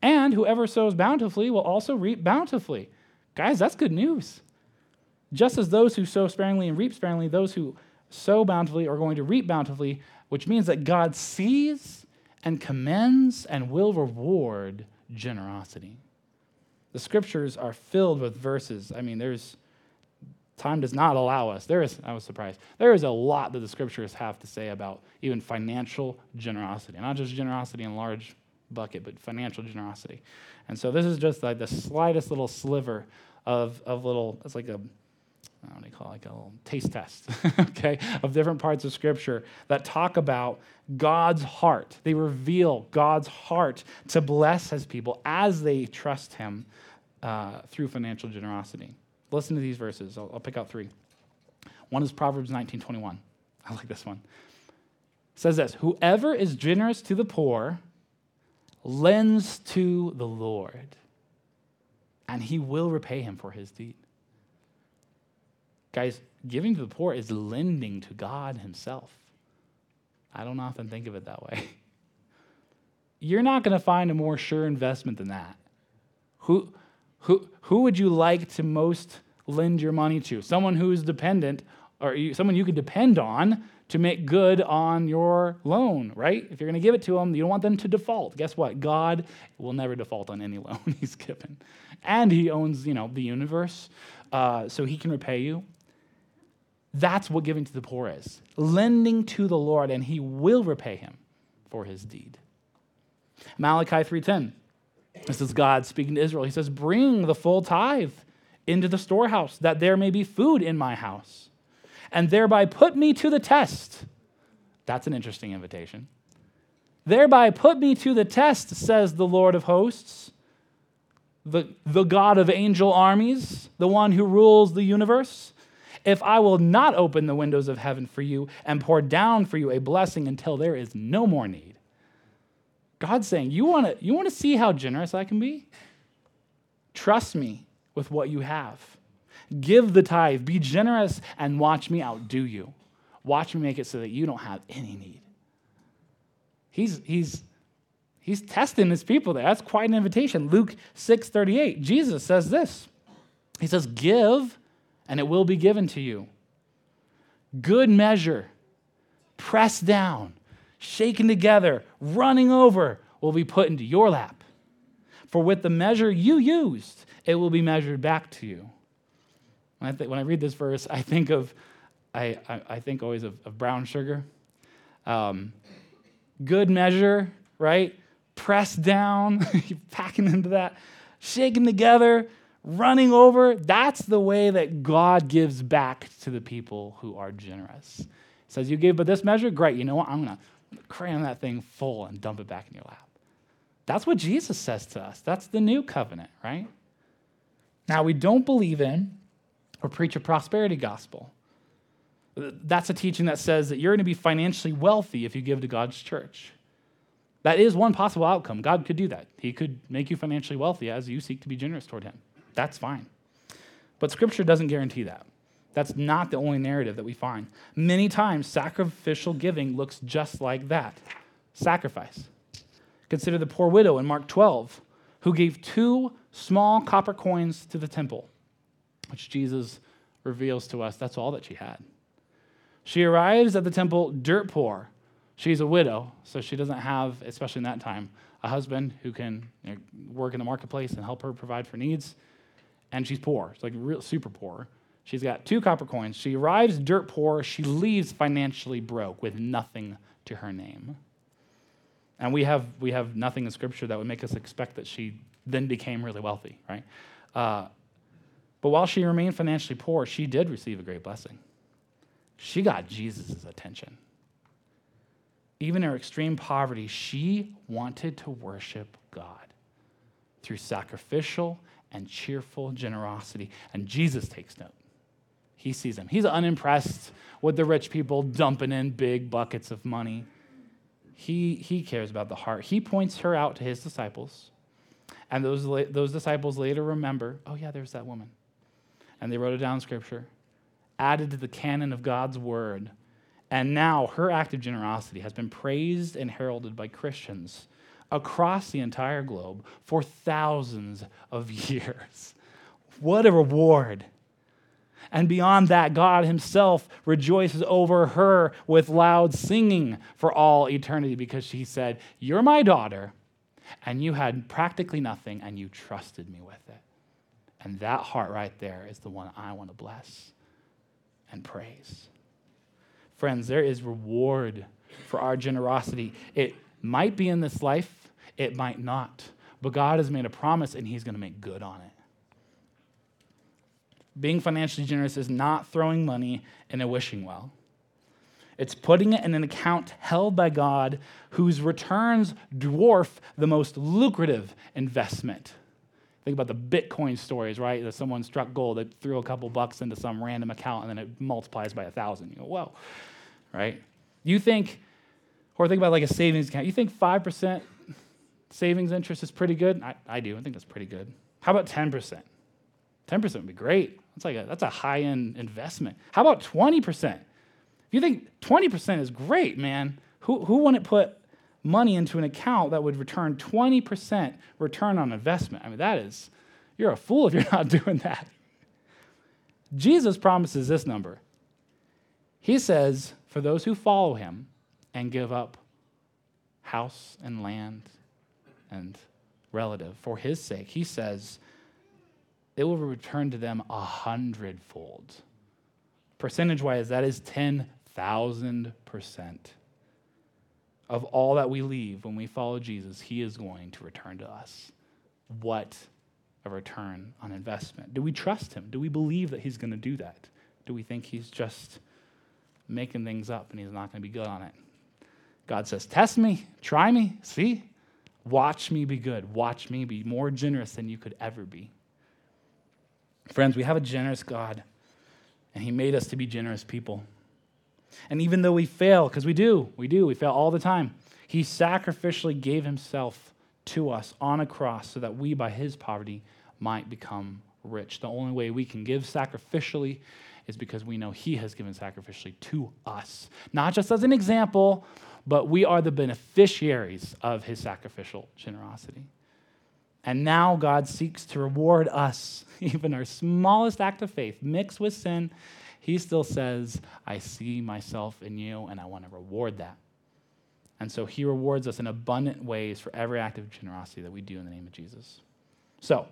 And whoever sows bountifully will also reap bountifully. Guys, that's good news. Just as those who sow sparingly and reap sparingly, those who sow bountifully are going to reap bountifully, which means that God sees and commends and will reward generosity. The scriptures are filled with verses. I mean, there's time does not allow us. There is, I was surprised. There is a lot that the scriptures have to say about even financial generosity. Not just generosity in large bucket, but financial generosity. And so this is just like the slightest little sliver of, of little, it's like a, what do you call it, like a little taste test, okay, of different parts of Scripture that talk about God's heart. They reveal God's heart to bless His people as they trust Him uh, through financial generosity. Listen to these verses. I'll, I'll pick out three. One is Proverbs 19:21. I like this one. It says this: Whoever is generous to the poor lends to the Lord, and he will repay him for his deed. Guys, giving to the poor is lending to God Himself. I don't often think of it that way. You're not going to find a more sure investment than that. Who, who, who would you like to most lend your money to? Someone who's dependent, or you, someone you can depend on to make good on your loan, right? If you're going to give it to them, you don't want them to default. Guess what? God will never default on any loan he's given. And he owns, you know, the universe, uh, so he can repay you. That's what giving to the poor is. Lending to the Lord, and he will repay him for his deed. Malachi 3:10. This is God speaking to Israel. He says, "Bring the full tithe into the storehouse, that there may be food in my house, and thereby put me to the test." That's an interesting invitation. Thereby put me to the test, says the Lord of hosts, the, the God of angel armies, the one who rules the universe if I will not open the windows of heaven for you and pour down for you a blessing until there is no more need. God's saying, You want to you want to see how generous I can be? Trust me with what you have. Give the tithe, be generous, and watch me outdo you. Watch me make it so that you don't have any need. He's, he's, he's testing his people there. That's quite an invitation. Luke 6 38, Jesus says this. He says, Give and it will be given to you. Good measure, pressed down, shaken together, running over, will be put into your lap. For with the measure you used, it will be measured back to you. When I, th- when I read this verse, I think of, I, I, I think always of, of brown sugar. Um, good measure, right? Pressed down, packing into that, shaken together, running over. That's the way that God gives back to the people who are generous. He says, You gave but this measure? Great. You know what? I'm going to cram that thing full and dump it back in your lap. That's what Jesus says to us. That's the new covenant, right? Now, we don't believe in or preach a prosperity gospel. That's a teaching that says that you're going to be financially wealthy if you give to God's church. That is one possible outcome. God could do that. He could make you financially wealthy as you seek to be generous toward Him. That's fine. But Scripture doesn't guarantee that. That's not the only narrative that we find. Many times, sacrificial giving looks just like that sacrifice. Consider the poor widow in Mark 12, who gave two small copper coins to the temple, which Jesus reveals to us that's all that she had. She arrives at the temple dirt poor. She's a widow, so she doesn't have, especially in that time, a husband who can you know, work in the marketplace and help her provide for needs and she's poor. It's like real super poor. She's got two copper coins. She arrives dirt poor. She leaves financially broke with nothing to her name. And we have, we have nothing in Scripture that would make us expect that she then became really wealthy, right? Uh, but while she remained financially poor, she did receive a great blessing. She got Jesus' attention. Even in her extreme poverty, she wanted to worship God through sacrificial and cheerful generosity. And Jesus takes note. He sees them. He's unimpressed with the rich people dumping in big buckets of money. He, he cares about the heart. He points her out to his disciples. And those, those disciples later remember oh, yeah, there's that woman. And they wrote it down scripture, added to the canon of God's word. And now her act of generosity has been praised and heralded by Christians across the entire globe for thousands of years. What a reward! And beyond that, God Himself rejoices over her with loud singing for all eternity because she said, You're my daughter, and you had practically nothing, and you trusted me with it. And that heart right there is the one I want to bless and praise. Friends, there is reward for our generosity. It might be in this life, it might not. But God has made a promise and He's going to make good on it. Being financially generous is not throwing money in a wishing well. It's putting it in an account held by God whose returns dwarf the most lucrative investment. Think about the Bitcoin stories, right? That someone struck gold, they threw a couple bucks into some random account, and then it multiplies by a thousand. You go, whoa, right? You think, or think about like a savings account. You think 5% savings interest is pretty good? I, I do. I think that's pretty good. How about 10%? 10% would be great. That's like a, that's a high end investment. How about 20%? If you think 20% is great, man, who, who wouldn't put money into an account that would return 20% return on investment? I mean, that is, you're a fool if you're not doing that. Jesus promises this number. He says, for those who follow him and give up house and land and relative for his sake, he says, it will return to them a hundredfold. Percentage wise, that is 10,000% of all that we leave when we follow Jesus, he is going to return to us. What a return on investment. Do we trust him? Do we believe that he's going to do that? Do we think he's just making things up and he's not going to be good on it? God says, Test me, try me, see? Watch me be good. Watch me be more generous than you could ever be. Friends, we have a generous God, and He made us to be generous people. And even though we fail, because we do, we do, we fail all the time, He sacrificially gave Himself to us on a cross so that we, by His poverty, might become rich. The only way we can give sacrificially is because we know He has given sacrificially to us, not just as an example, but we are the beneficiaries of His sacrificial generosity. And now God seeks to reward us, even our smallest act of faith mixed with sin. He still says, I see myself in you and I want to reward that. And so he rewards us in abundant ways for every act of generosity that we do in the name of Jesus. So,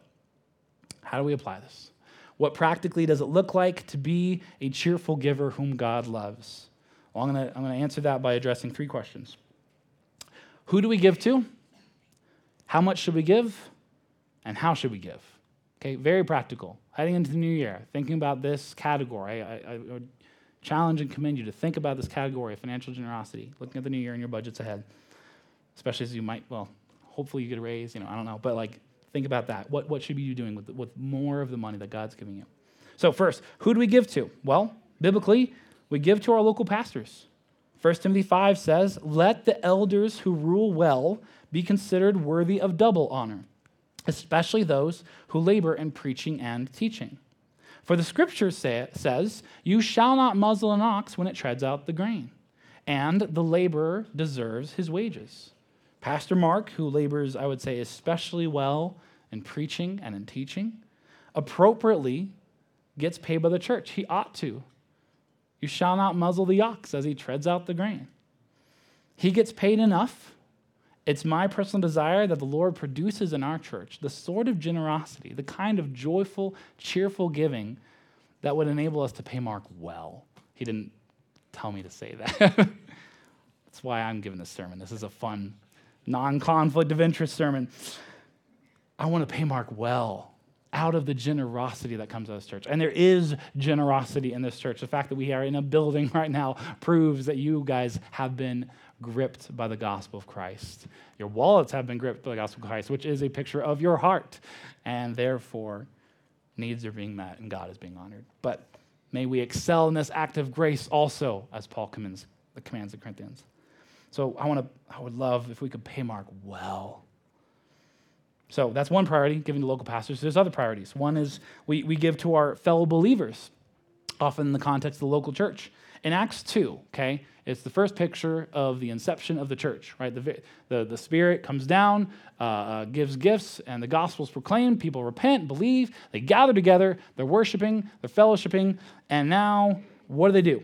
how do we apply this? What practically does it look like to be a cheerful giver whom God loves? Well, I'm going to answer that by addressing three questions. Who do we give to? How much should we give? and how should we give? Okay, very practical. Heading into the new year, thinking about this category, I, I, I challenge and commend you to think about this category of financial generosity, looking at the new year and your budgets ahead, especially as you might, well, hopefully you get a raise, you know, I don't know, but like think about that. What, what should be you doing with, with more of the money that God's giving you? So, first, who do we give to? Well, biblically, we give to our local pastors. 1 Timothy 5 says, Let the elders who rule well be considered worthy of double honor especially those who labor in preaching and teaching. For the scripture say, says, You shall not muzzle an ox when it treads out the grain, and the laborer deserves his wages. Pastor Mark, who labors, I would say, especially well in preaching and in teaching, appropriately gets paid by the church. He ought to. You shall not muzzle the ox as he treads out the grain. He gets paid enough it's my personal desire that the Lord produces in our church the sort of generosity, the kind of joyful, cheerful giving that would enable us to pay Mark well. He didn't tell me to say that. That's why I'm giving this sermon. This is a fun, non conflict of interest sermon. I want to pay Mark well out of the generosity that comes out of this church. And there is generosity in this church. The fact that we are in a building right now proves that you guys have been gripped by the gospel of Christ. Your wallets have been gripped by the gospel of Christ, which is a picture of your heart. And therefore, needs are being met and God is being honored. But may we excel in this act of grace also, as Paul commands the commands of Corinthians. So I want to, I would love if we could pay Mark well. So that's one priority, giving to local pastors. There's other priorities. One is we, we give to our fellow believers. often in the context of the local church. In Acts 2, okay, it's the first picture of the inception of the church, right? The, the, the Spirit comes down, uh, uh, gives gifts, and the gospel is proclaimed. People repent, believe, they gather together, they're worshiping, they're fellowshipping, and now what do they do?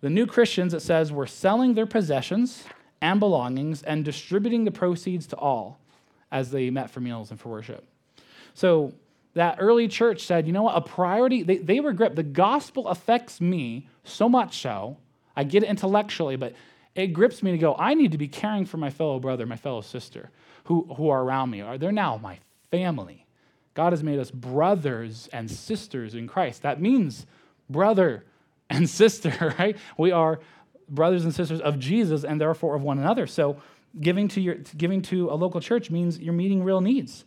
The new Christians, it says, were selling their possessions and belongings and distributing the proceeds to all as they met for meals and for worship. So that early church said, you know what, a priority, they, they were gripped. The gospel affects me so much so, I get it intellectually, but it grips me to go, I need to be caring for my fellow brother, my fellow sister who, who are around me. They're now my family. God has made us brothers and sisters in Christ. That means brother and sister, right? We are brothers and sisters of Jesus and therefore of one another. So giving to your giving to a local church means you're meeting real needs.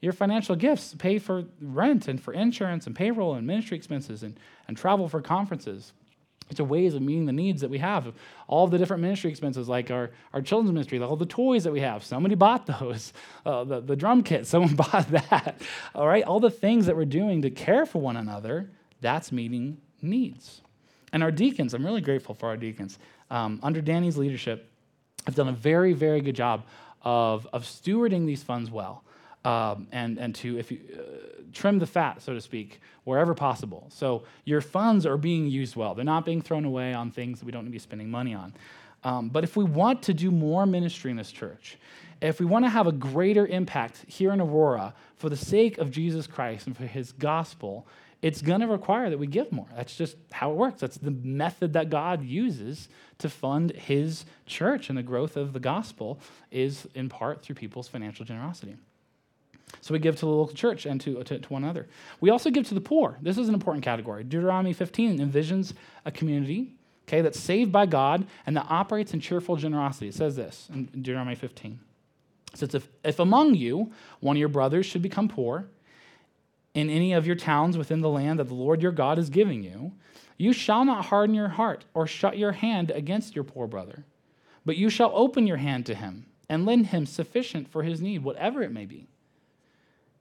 Your financial gifts pay for rent and for insurance and payroll and ministry expenses and, and travel for conferences. It's a ways of meeting the needs that we have. All the different ministry expenses, like our, our children's ministry, all the toys that we have. Somebody bought those. Uh, the, the drum kit, someone bought that. All right, all the things that we're doing to care for one another, that's meeting needs. And our deacons, I'm really grateful for our deacons. Um, under Danny's leadership, have done a very, very good job of, of stewarding these funds well. Um, and, and to if you, uh, trim the fat, so to speak, wherever possible. So your funds are being used well. They're not being thrown away on things that we don't need to be spending money on. Um, but if we want to do more ministry in this church, if we want to have a greater impact here in Aurora for the sake of Jesus Christ and for his gospel, it's going to require that we give more. That's just how it works. That's the method that God uses to fund his church and the growth of the gospel is in part through people's financial generosity. So we give to the local church and to, to, to, one another. We also give to the poor. This is an important category. Deuteronomy 15 envisions a community, okay, that's saved by God and that operates in cheerful generosity. It says this in Deuteronomy 15. It says, if, if among you one of your brothers should become poor, in any of your towns within the land that the Lord your God is giving you, you shall not harden your heart or shut your hand against your poor brother, but you shall open your hand to him and lend him sufficient for his need, whatever it may be.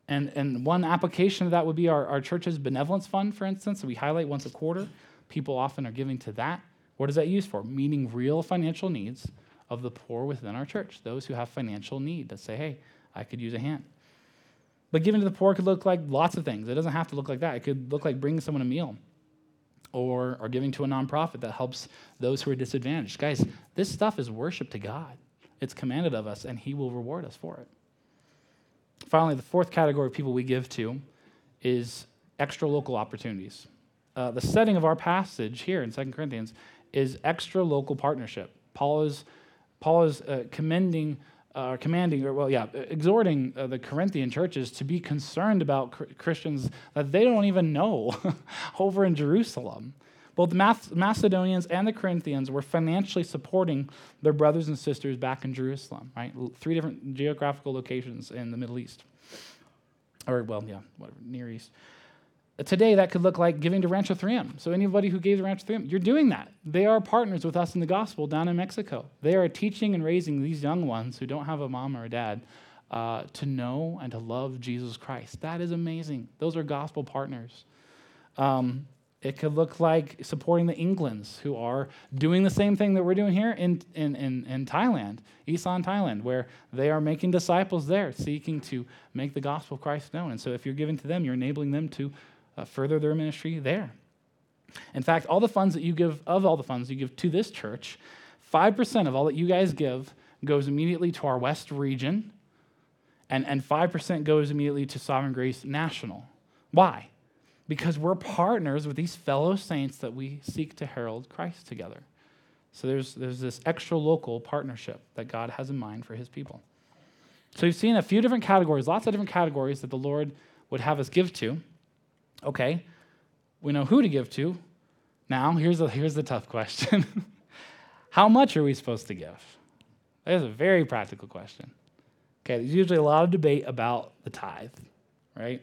And, and one application of that would be our, our church's benevolence fund, for instance, that we highlight once a quarter. People often are giving to that. What is that used for? Meeting real financial needs of the poor within our church, those who have financial need that say, hey, I could use a hand. But giving to the poor could look like lots of things. It doesn't have to look like that. It could look like bringing someone a meal or, or giving to a nonprofit that helps those who are disadvantaged. Guys, this stuff is worship to God. It's commanded of us, and He will reward us for it. Finally, the fourth category of people we give to is extra local opportunities. Uh, the setting of our passage here in 2 Corinthians is extra local partnership. Paul is, Paul is uh, commending uh, commanding, or well, yeah, exhorting uh, the Corinthian churches to be concerned about cr- Christians that they don't even know over in Jerusalem. Both the Macedonians and the Corinthians were financially supporting their brothers and sisters back in Jerusalem, right? Three different geographical locations in the Middle East. Or, well, yeah, whatever, Near East. Today, that could look like giving to Rancho 3M. So, anybody who gave to Rancho 3M, you're doing that. They are partners with us in the gospel down in Mexico. They are teaching and raising these young ones who don't have a mom or a dad uh, to know and to love Jesus Christ. That is amazing. Those are gospel partners. Um, it could look like supporting the Englands, who are doing the same thing that we're doing here in, in, in, in Thailand, Isan, Thailand, where they are making disciples there, seeking to make the gospel of Christ known. And so if you're giving to them, you're enabling them to uh, further their ministry there. In fact, all the funds that you give, of all the funds you give to this church, 5% of all that you guys give goes immediately to our West region, and, and 5% goes immediately to Sovereign Grace National. Why? Because we're partners with these fellow saints that we seek to herald Christ together. So there's, there's this extra local partnership that God has in mind for his people. So you've seen a few different categories, lots of different categories that the Lord would have us give to. Okay, we know who to give to. Now, here's, a, here's the tough question How much are we supposed to give? That is a very practical question. Okay, there's usually a lot of debate about the tithe, right?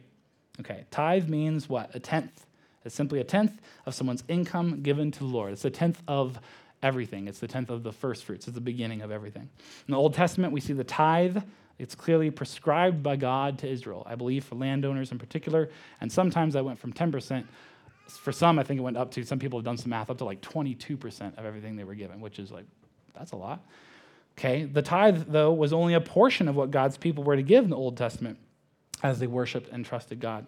Okay, tithe means what? A tenth. It's simply a tenth of someone's income given to the Lord. It's a tenth of everything. It's the tenth of the first fruits. It's the beginning of everything. In the Old Testament, we see the tithe it's clearly prescribed by God to Israel, I believe, for landowners in particular. And sometimes I went from 10% for some, I think it went up to, some people have done some math, up to like 22% of everything they were given, which is like, that's a lot. Okay, the tithe, though, was only a portion of what God's people were to give in the Old Testament as they worshiped and trusted God.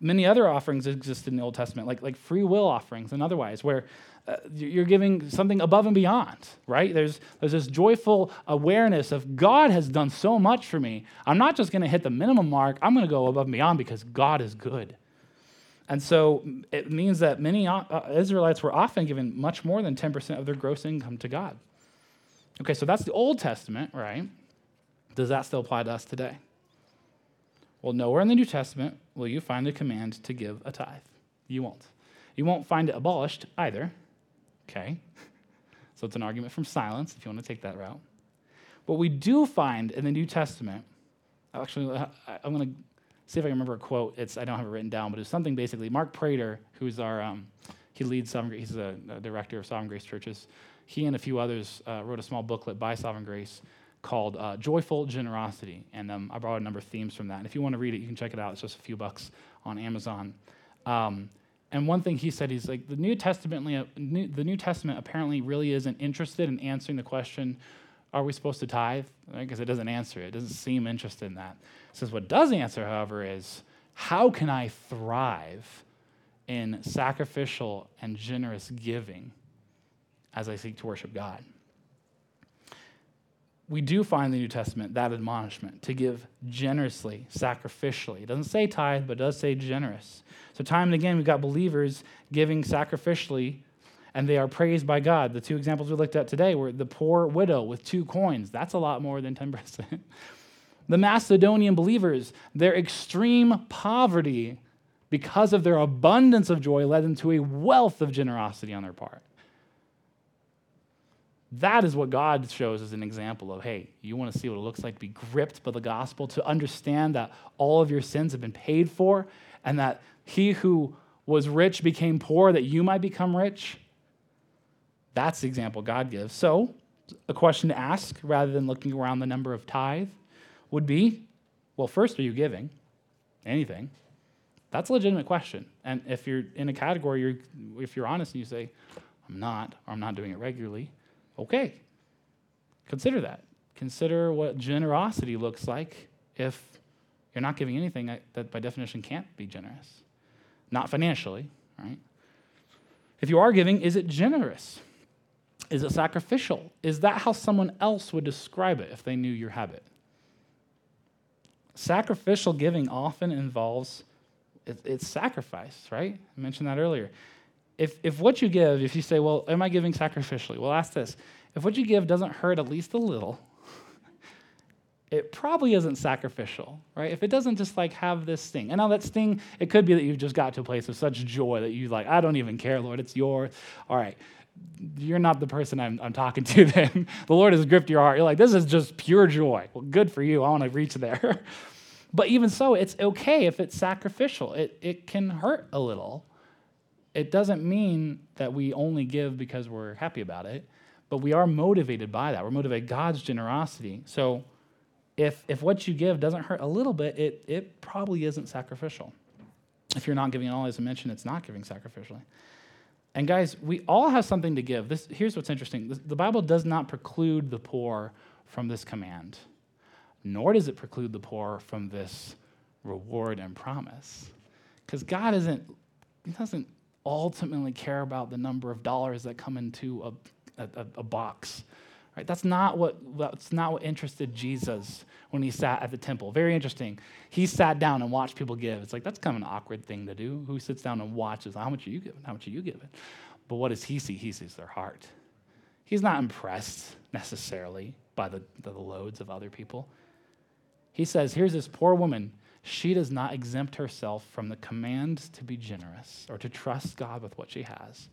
Many other offerings existed in the Old Testament, like, like free will offerings and otherwise, where uh, you're giving something above and beyond, right? There's, there's this joyful awareness of God has done so much for me. I'm not just going to hit the minimum mark, I'm going to go above and beyond because God is good. And so it means that many uh, uh, Israelites were often given much more than 10% of their gross income to God. Okay, so that's the Old Testament, right? Does that still apply to us today? Well, nowhere in the New Testament will you find the command to give a tithe. You won't. You won't find it abolished either. Okay? So it's an argument from silence if you want to take that route. What we do find in the New Testament, actually, I'm going to see if I can remember a quote. It's I don't have it written down, but it's something basically. Mark Prater, who's our um, he leads Sovereign, Grace, he's a, a, director of Sovereign Grace churches. He and a few others uh, wrote a small booklet by Sovereign Grace called uh, Joyful Generosity, and um, I brought a number of themes from that. And if you want to read it, you can check it out. It's just a few bucks on Amazon. Um, and one thing he said, he's like, the New Testament, the New Testament apparently really isn't interested in answering the question, are we supposed to tithe? Because right? it doesn't answer it. It doesn't seem interested in that. It says what does answer, however, is how can I thrive in sacrificial and generous giving as I seek to worship God? We do find in the New Testament that admonishment to give generously, sacrificially. It doesn't say tithe, but it does say generous. So, time and again, we've got believers giving sacrificially and they are praised by God. The two examples we looked at today were the poor widow with two coins. That's a lot more than 10%. the Macedonian believers, their extreme poverty, because of their abundance of joy, led them to a wealth of generosity on their part. That is what God shows as an example of hey, you want to see what it looks like to be gripped by the gospel, to understand that all of your sins have been paid for, and that he who was rich became poor that you might become rich. That's the example God gives. So, a question to ask rather than looking around the number of tithe would be well, first, are you giving anything? That's a legitimate question. And if you're in a category, you're, if you're honest and you say, I'm not, or I'm not doing it regularly, okay. Consider that. Consider what generosity looks like if you're not giving anything that by definition can't be generous. Not financially, right? If you are giving, is it generous? Is it sacrificial? Is that how someone else would describe it if they knew your habit? Sacrificial giving often involves it's sacrifice, right? I mentioned that earlier. If, if what you give, if you say, well, am I giving sacrificially? Well, ask this. If what you give doesn't hurt at least a little, it probably isn't sacrificial, right? If it doesn't just like have this sting. And now that sting, it could be that you've just got to a place of such joy that you like, I don't even care, Lord, it's yours. All right you're not the person I'm, I'm talking to then. the Lord has gripped your heart. You're like, this is just pure joy. Well, good for you. I want to reach there. but even so, it's okay if it's sacrificial. It, it can hurt a little. It doesn't mean that we only give because we're happy about it, but we are motivated by that. We're motivated by God's generosity. So if, if what you give doesn't hurt a little bit, it, it probably isn't sacrificial. If you're not giving at all, as I mentioned, it's not giving sacrificially. And guys, we all have something to give. This, here's what's interesting the Bible does not preclude the poor from this command, nor does it preclude the poor from this reward and promise. Because God isn't, He doesn't ultimately care about the number of dollars that come into a, a, a box Right? That's, not what, that's not what interested Jesus when he sat at the temple. Very interesting. He sat down and watched people give. It's like, that's kind of an awkward thing to do. Who sits down and watches? How much are you giving? How much are you giving? But what does he see? He sees their heart. He's not impressed necessarily by the, the loads of other people. He says, Here's this poor woman she does not exempt herself from the command to be generous or to trust God with what she has,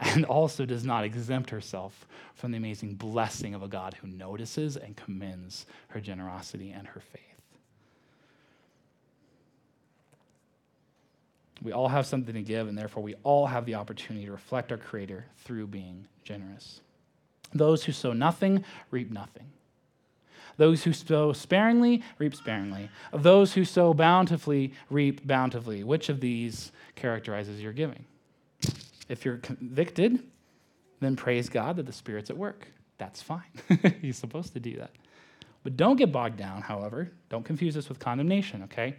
and also does not exempt herself from the amazing blessing of a God who notices and commends her generosity and her faith. We all have something to give, and therefore we all have the opportunity to reflect our Creator through being generous. Those who sow nothing reap nothing. Those who sow sparingly reap sparingly. Those who sow bountifully reap bountifully. Which of these characterizes your giving? If you're convicted, then praise God that the Spirit's at work. That's fine. He's supposed to do that. But don't get bogged down, however. Don't confuse this with condemnation, okay?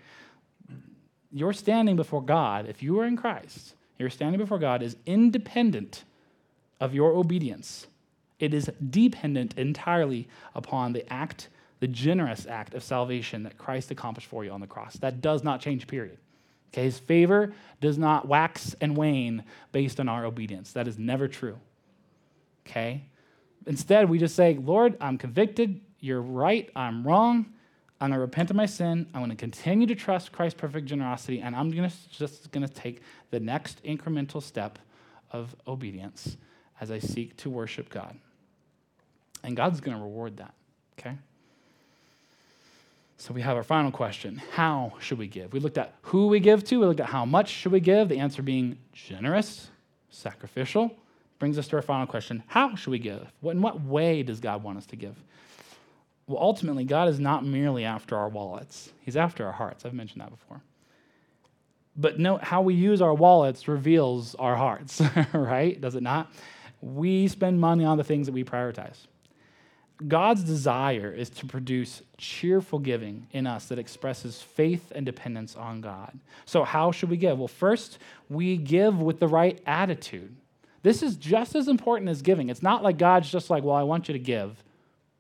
Your standing before God, if you are in Christ, your standing before God is independent of your obedience. It is dependent entirely upon the act, the generous act of salvation that Christ accomplished for you on the cross. That does not change, period. Okay, his favor does not wax and wane based on our obedience. That is never true. Okay? Instead, we just say, Lord, I'm convicted. You're right. I'm wrong. I'm going to repent of my sin. I'm going to continue to trust Christ's perfect generosity, and I'm gonna, just going to take the next incremental step of obedience as I seek to worship God. And God's going to reward that. Okay? So we have our final question How should we give? We looked at who we give to, we looked at how much should we give, the answer being generous, sacrificial. Brings us to our final question How should we give? in what way does God want us to give? Well, ultimately, God is not merely after our wallets, He's after our hearts. I've mentioned that before. But note how we use our wallets reveals our hearts, right? Does it not? We spend money on the things that we prioritize. God's desire is to produce cheerful giving in us that expresses faith and dependence on God. So, how should we give? Well, first, we give with the right attitude. This is just as important as giving. It's not like God's just like, well, I want you to give,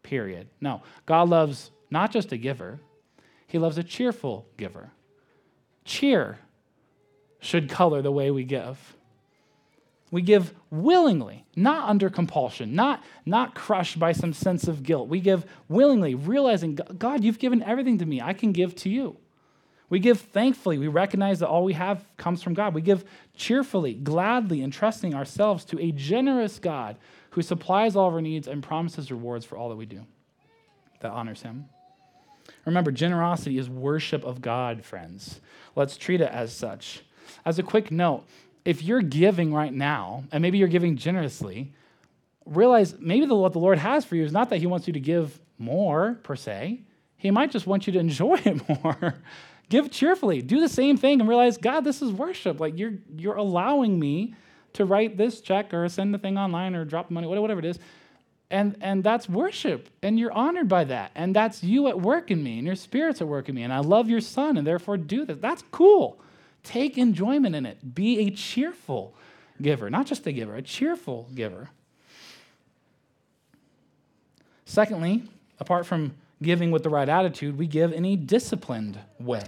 period. No, God loves not just a giver, He loves a cheerful giver. Cheer should color the way we give. We give willingly, not under compulsion, not, not crushed by some sense of guilt. We give willingly, realizing, God, you've given everything to me. I can give to you. We give thankfully. We recognize that all we have comes from God. We give cheerfully, gladly, entrusting ourselves to a generous God who supplies all of our needs and promises rewards for all that we do that honors him. Remember, generosity is worship of God, friends. Let's treat it as such. As a quick note, if you're giving right now, and maybe you're giving generously, realize maybe the, what the Lord has for you is not that He wants you to give more per se. He might just want you to enjoy it more. give cheerfully. Do the same thing and realize, God, this is worship. Like you're you're allowing me to write this check or send the thing online or drop money, whatever it is. And, and that's worship. And you're honored by that. And that's you at work in me, and your spirit's at work in me. And I love your son, and therefore do this. That's cool. Take enjoyment in it. Be a cheerful giver, not just a giver, a cheerful giver. Secondly, apart from giving with the right attitude, we give in a disciplined way.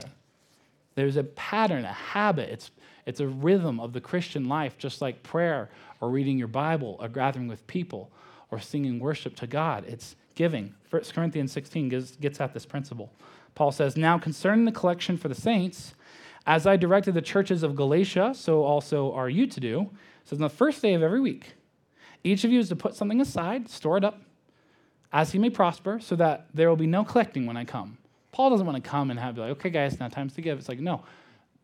There's a pattern, a habit. It's, it's a rhythm of the Christian life, just like prayer or reading your Bible or gathering with people or singing worship to God. It's giving. 1 Corinthians 16 gets, gets at this principle. Paul says, Now concerning the collection for the saints, as I directed the churches of Galatia, so also are you to do. So on the first day of every week, each of you is to put something aside, store it up, as he may prosper, so that there will be no collecting when I come. Paul doesn't want to come and have like, okay, guys, now time's to give. It's like, no,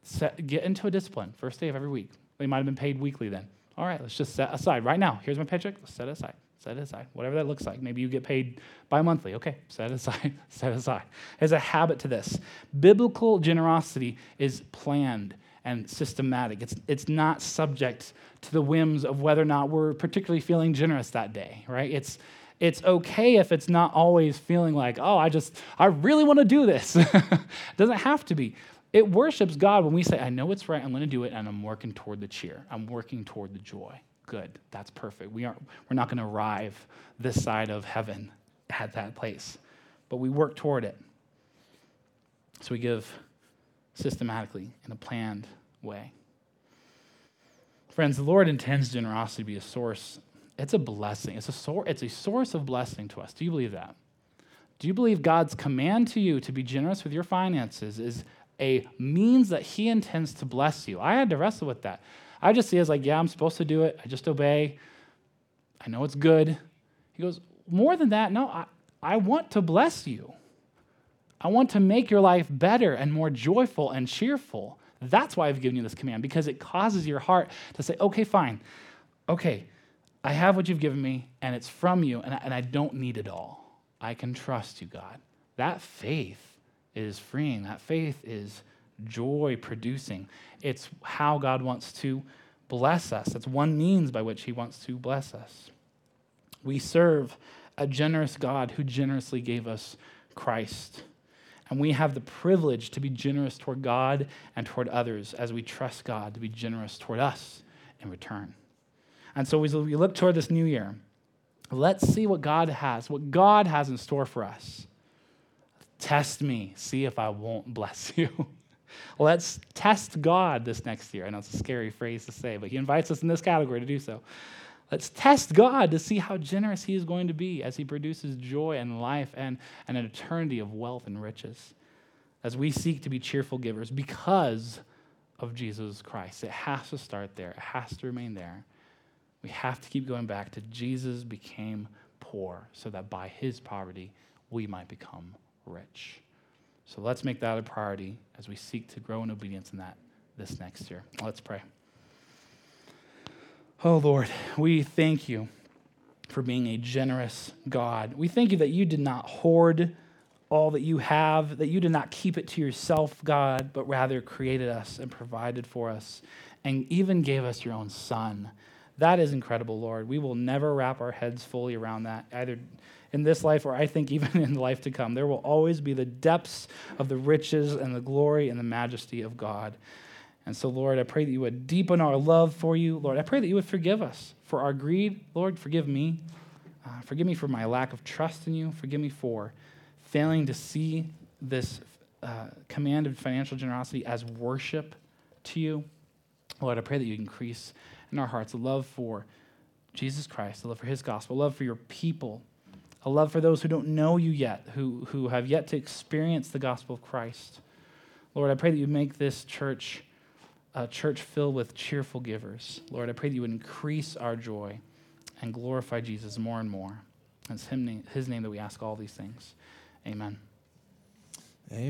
set, get into a discipline. First day of every week. They might have been paid weekly then. All right, let's just set aside right now. Here's my paycheck. Let's set it aside. Set it aside. Whatever that looks like. Maybe you get paid bi monthly. Okay, set it aside. set it aside. There's a habit to this. Biblical generosity is planned and systematic. It's, it's not subject to the whims of whether or not we're particularly feeling generous that day, right? It's, it's okay if it's not always feeling like, oh, I just, I really want to do this. it doesn't have to be. It worships God when we say, I know it's right, I'm going to do it, and I'm working toward the cheer. I'm working toward the joy good. That's perfect. We aren't, we're not going to arrive this side of heaven at that place, but we work toward it. So we give systematically in a planned way. Friends, the Lord intends generosity to be a source. It's a blessing. It's a, sor- it's a source of blessing to us. Do you believe that? Do you believe God's command to you to be generous with your finances is a means that He intends to bless you? I had to wrestle with that. I just see it as like, yeah, I'm supposed to do it. I just obey. I know it's good. He goes, more than that, no, I, I want to bless you. I want to make your life better and more joyful and cheerful. That's why I've given you this command, because it causes your heart to say, okay, fine. Okay, I have what you've given me, and it's from you, and I, and I don't need it all. I can trust you, God. That faith is freeing. That faith is joy producing. It's how God wants to bless us. That's one means by which he wants to bless us. We serve a generous God who generously gave us Christ. And we have the privilege to be generous toward God and toward others as we trust God to be generous toward us in return. And so as we look toward this new year, let's see what God has, what God has in store for us. Test me, see if I won't bless you. Let's test God this next year. I know it's a scary phrase to say, but He invites us in this category to do so. Let's test God to see how generous He is going to be as He produces joy and life and, and an eternity of wealth and riches. As we seek to be cheerful givers because of Jesus Christ. It has to start there, it has to remain there. We have to keep going back to Jesus became poor so that by his poverty we might become rich. So let's make that a priority as we seek to grow in obedience in that this next year. Let's pray. Oh Lord, we thank you for being a generous God. We thank you that you did not hoard all that you have, that you did not keep it to yourself, God, but rather created us and provided for us and even gave us your own Son that is incredible, Lord. We will never wrap our heads fully around that, either in this life or I think even in life to come. There will always be the depths of the riches and the glory and the majesty of God. And so, Lord, I pray that you would deepen our love for you. Lord, I pray that you would forgive us for our greed. Lord, forgive me. Uh, forgive me for my lack of trust in you. Forgive me for failing to see this uh, command of financial generosity as worship to you. Lord, I pray that you increase in our hearts a love for Jesus Christ, a love for his gospel, love for your people, a love for those who don't know you yet, who, who have yet to experience the gospel of Christ. Lord, I pray that you make this church a church filled with cheerful givers. Lord, I pray that you would increase our joy and glorify Jesus more and more. It's him, his name that we ask all these things. Amen.